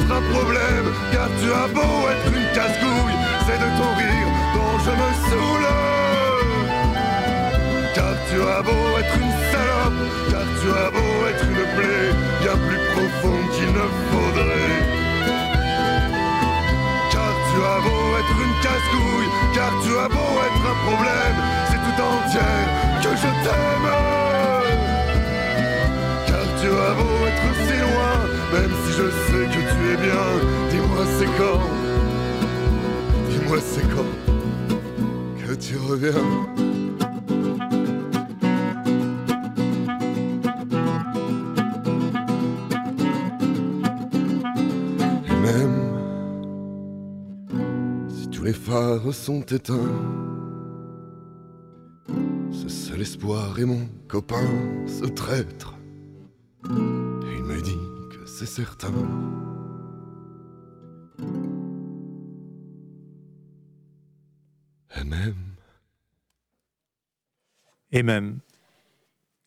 Speaker 5: Un problème, car tu as beau être une casse-couille, c'est de ton rire dont je me saoule. Car tu as beau être une salope, car tu as beau être une plaie bien plus profonde qu'il ne faudrait. Car tu as beau être une casse-couille, car tu as beau être un problème, c'est tout entière que je t'aime. Car tu as beau être si loin, même si je sais que tu es bien, dis-moi c'est quand, dis-moi c'est quand que tu reviens? Et même si tous les phares sont éteints, ce seul espoir est mon copain, ce traître. C'est certain. Et même,
Speaker 2: Et même.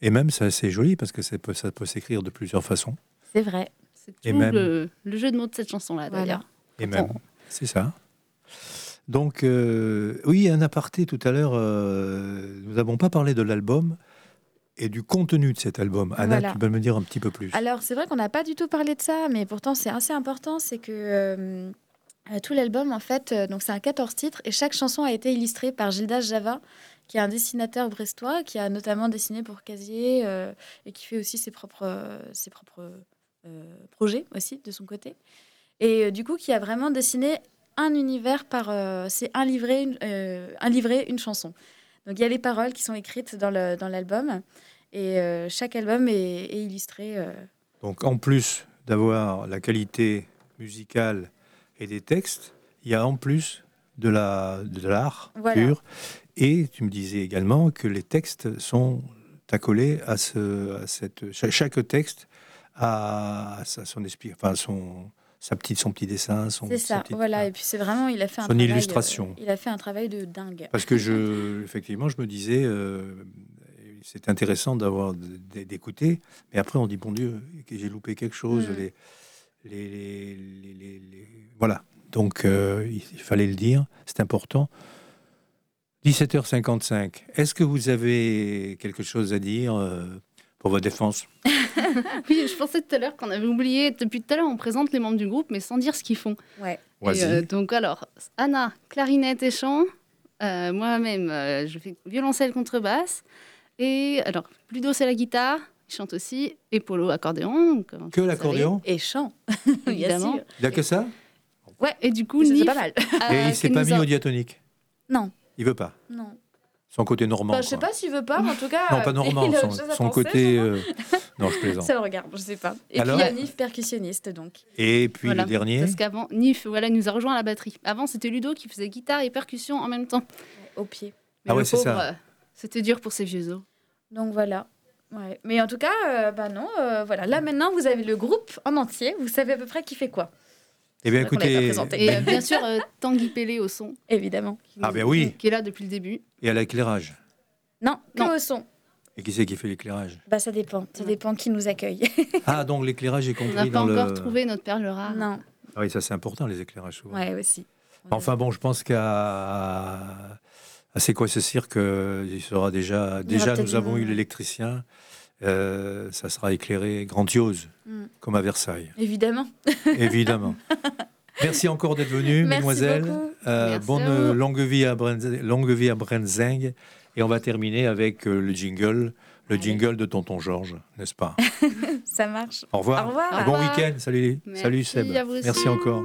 Speaker 2: Et même, c'est assez joli parce que ça peut, ça peut s'écrire de plusieurs façons.
Speaker 3: C'est vrai.
Speaker 4: C'est
Speaker 2: Et
Speaker 4: tout
Speaker 2: même-
Speaker 4: le, le jeu de mots de cette chanson-là,
Speaker 3: Voilà.
Speaker 4: d'ailleurs.
Speaker 2: Et même, c'est ça. Donc, euh, oui, un aparté tout à l'heure. euh, nous n'avons pas parlé de l'album et du contenu de cet album. Anna,
Speaker 3: Voilà.
Speaker 2: tu peux me dire un petit peu plus
Speaker 3: Alors, c'est vrai qu'on n'a pas du tout parlé de ça, mais pourtant, c'est assez important. C'est que euh, euh, tout l'album, en fait, euh, donc c'est un 14 titres et chaque chanson a été illustrée par Gildas Java, qui est un dessinateur brestois, qui a notamment dessiné pour Casier euh, et qui fait aussi ses propres, ses propres projets aussi de son côté. Et du coup, qui a vraiment dessiné un univers par. c'est un livret, une, un livret, une chanson. Donc il y a les paroles qui sont écrites dans le- dans l'album. Et euh, chaque album est, est illustré. euh,
Speaker 2: Donc, en plus d'avoir la qualité musicale et des textes, il y a en plus de la de l'art
Speaker 3: Voilà.
Speaker 2: pur. Et tu me disais également que les textes sont accolés à ce, à cette cha- chaque texte a sa, son esprit, enfin son sa petite son petit dessin, son
Speaker 3: C'est
Speaker 2: sa
Speaker 3: ça,
Speaker 2: petite-
Speaker 3: voilà. Et puis c'est vraiment, il a fait un
Speaker 2: Son
Speaker 3: travail,
Speaker 2: illustration.
Speaker 3: euh, il a fait un travail de dingue.
Speaker 2: Parce que je, effectivement, je me disais, euh, c'est intéressant d'avoir d'écouter, mais après on dit bon Dieu, j'ai loupé quelque chose.
Speaker 3: Mm.
Speaker 2: Les, les, les- les- les- les- voilà. Donc euh, il, fallait le dire, c'est important. 17h55. Est-ce que vous avez quelque chose à dire euh, pour votre défense?
Speaker 4: Oui, je pensais tout à l'heure qu'on avait oublié. Depuis tout à l'heure, on présente les membres du groupe, mais sans dire ce qu'ils font.
Speaker 3: Ouais.
Speaker 4: Et,
Speaker 2: Vas-y.
Speaker 4: euh, donc alors, Anna, clarinette et chant. Euh, Moi-même, euh, je fais violoncelle, contrebasse. Et alors, Ludo, c'est la guitare. Il chante aussi. Et Polo, accordéon. euh,
Speaker 2: Que l'accordéon
Speaker 3: Et chant,
Speaker 4: Évidemment.
Speaker 2: Il n'y a que ça?
Speaker 4: Ouais, et du coup,
Speaker 3: C'est
Speaker 4: Nif,
Speaker 3: pas mal.
Speaker 4: euh,
Speaker 2: Et il s'est pas mis au diatonique?
Speaker 3: Non,
Speaker 2: Il veut pas?
Speaker 3: non.
Speaker 2: Son côté normand.
Speaker 3: Bah, je sais pas s'il veut pas, mais en tout cas.
Speaker 2: Non, pas
Speaker 3: euh,
Speaker 2: normand,
Speaker 3: il a
Speaker 2: son,
Speaker 3: autre chose à
Speaker 2: son
Speaker 3: penser,
Speaker 2: côté. euh, Non, je plaisante.
Speaker 3: Ça le regarde, je sais pas. Et
Speaker 2: Alors
Speaker 3: puis il y a Nif, percussionniste, donc.
Speaker 2: Et puis
Speaker 4: Voilà,
Speaker 2: le dernier.
Speaker 4: Parce qu'avant, Nif, voilà, il nous a rejoint à la batterie. Avant, c'était Ludo qui faisait guitare et percussion en même temps.
Speaker 3: Au pied.
Speaker 4: Mais
Speaker 2: Ah ouais, c'est ça.
Speaker 4: euh, C'était dur pour ces vieux os.
Speaker 3: Donc voilà. Ouais. Mais en tout cas, euh, bah non, euh, voilà. Là maintenant, vous avez le groupe en entier. Vous savez à peu près qui fait quoi,
Speaker 2: Eh bien, écoutez.
Speaker 4: Et euh, bien sûr, euh, Tanguy Pelé au son.
Speaker 3: évidemment.
Speaker 4: qui
Speaker 2: Ah
Speaker 4: nous-
Speaker 2: ben oui.
Speaker 4: Qui est là depuis le début.
Speaker 2: Et à l'éclairage.
Speaker 3: Non, que
Speaker 4: Non.
Speaker 3: au son.
Speaker 2: Et qui c'est qui fait l'éclairage?
Speaker 3: Bah ça dépend. Ça dépend qui nous accueille.
Speaker 2: Ah, donc l'éclairage est
Speaker 4: On n'a
Speaker 2: compris
Speaker 4: pas
Speaker 2: dans
Speaker 4: encore
Speaker 2: le.
Speaker 4: trouvé notre perle rare.
Speaker 3: non.
Speaker 2: Ah oui, ça c'est important, les éclairages souvent.
Speaker 3: Ouais, aussi.
Speaker 2: Enfin bon, je pense qu'à à C'est quoi ce cirque euh, Il sera déjà.
Speaker 3: Il
Speaker 2: Déjà, nous avons eu l'électricien. Euh, ça sera éclairé grandiose,
Speaker 3: Mm.
Speaker 2: comme à Versailles,
Speaker 3: Évidemment.
Speaker 2: évidemment. Merci encore d'être venu, mesdemoiselles. Euh, bonne longue vie à, Brenz- longue vie à Brenzing. Et on va terminer avec euh, le jingle, le
Speaker 3: Allez.
Speaker 2: jingle de Tonton Georges, n'est-ce pas?
Speaker 3: Ça marche.
Speaker 2: Au revoir.
Speaker 3: Au
Speaker 2: bon week-end. Salut,
Speaker 4: Merci
Speaker 2: salut Seb. Merci encore.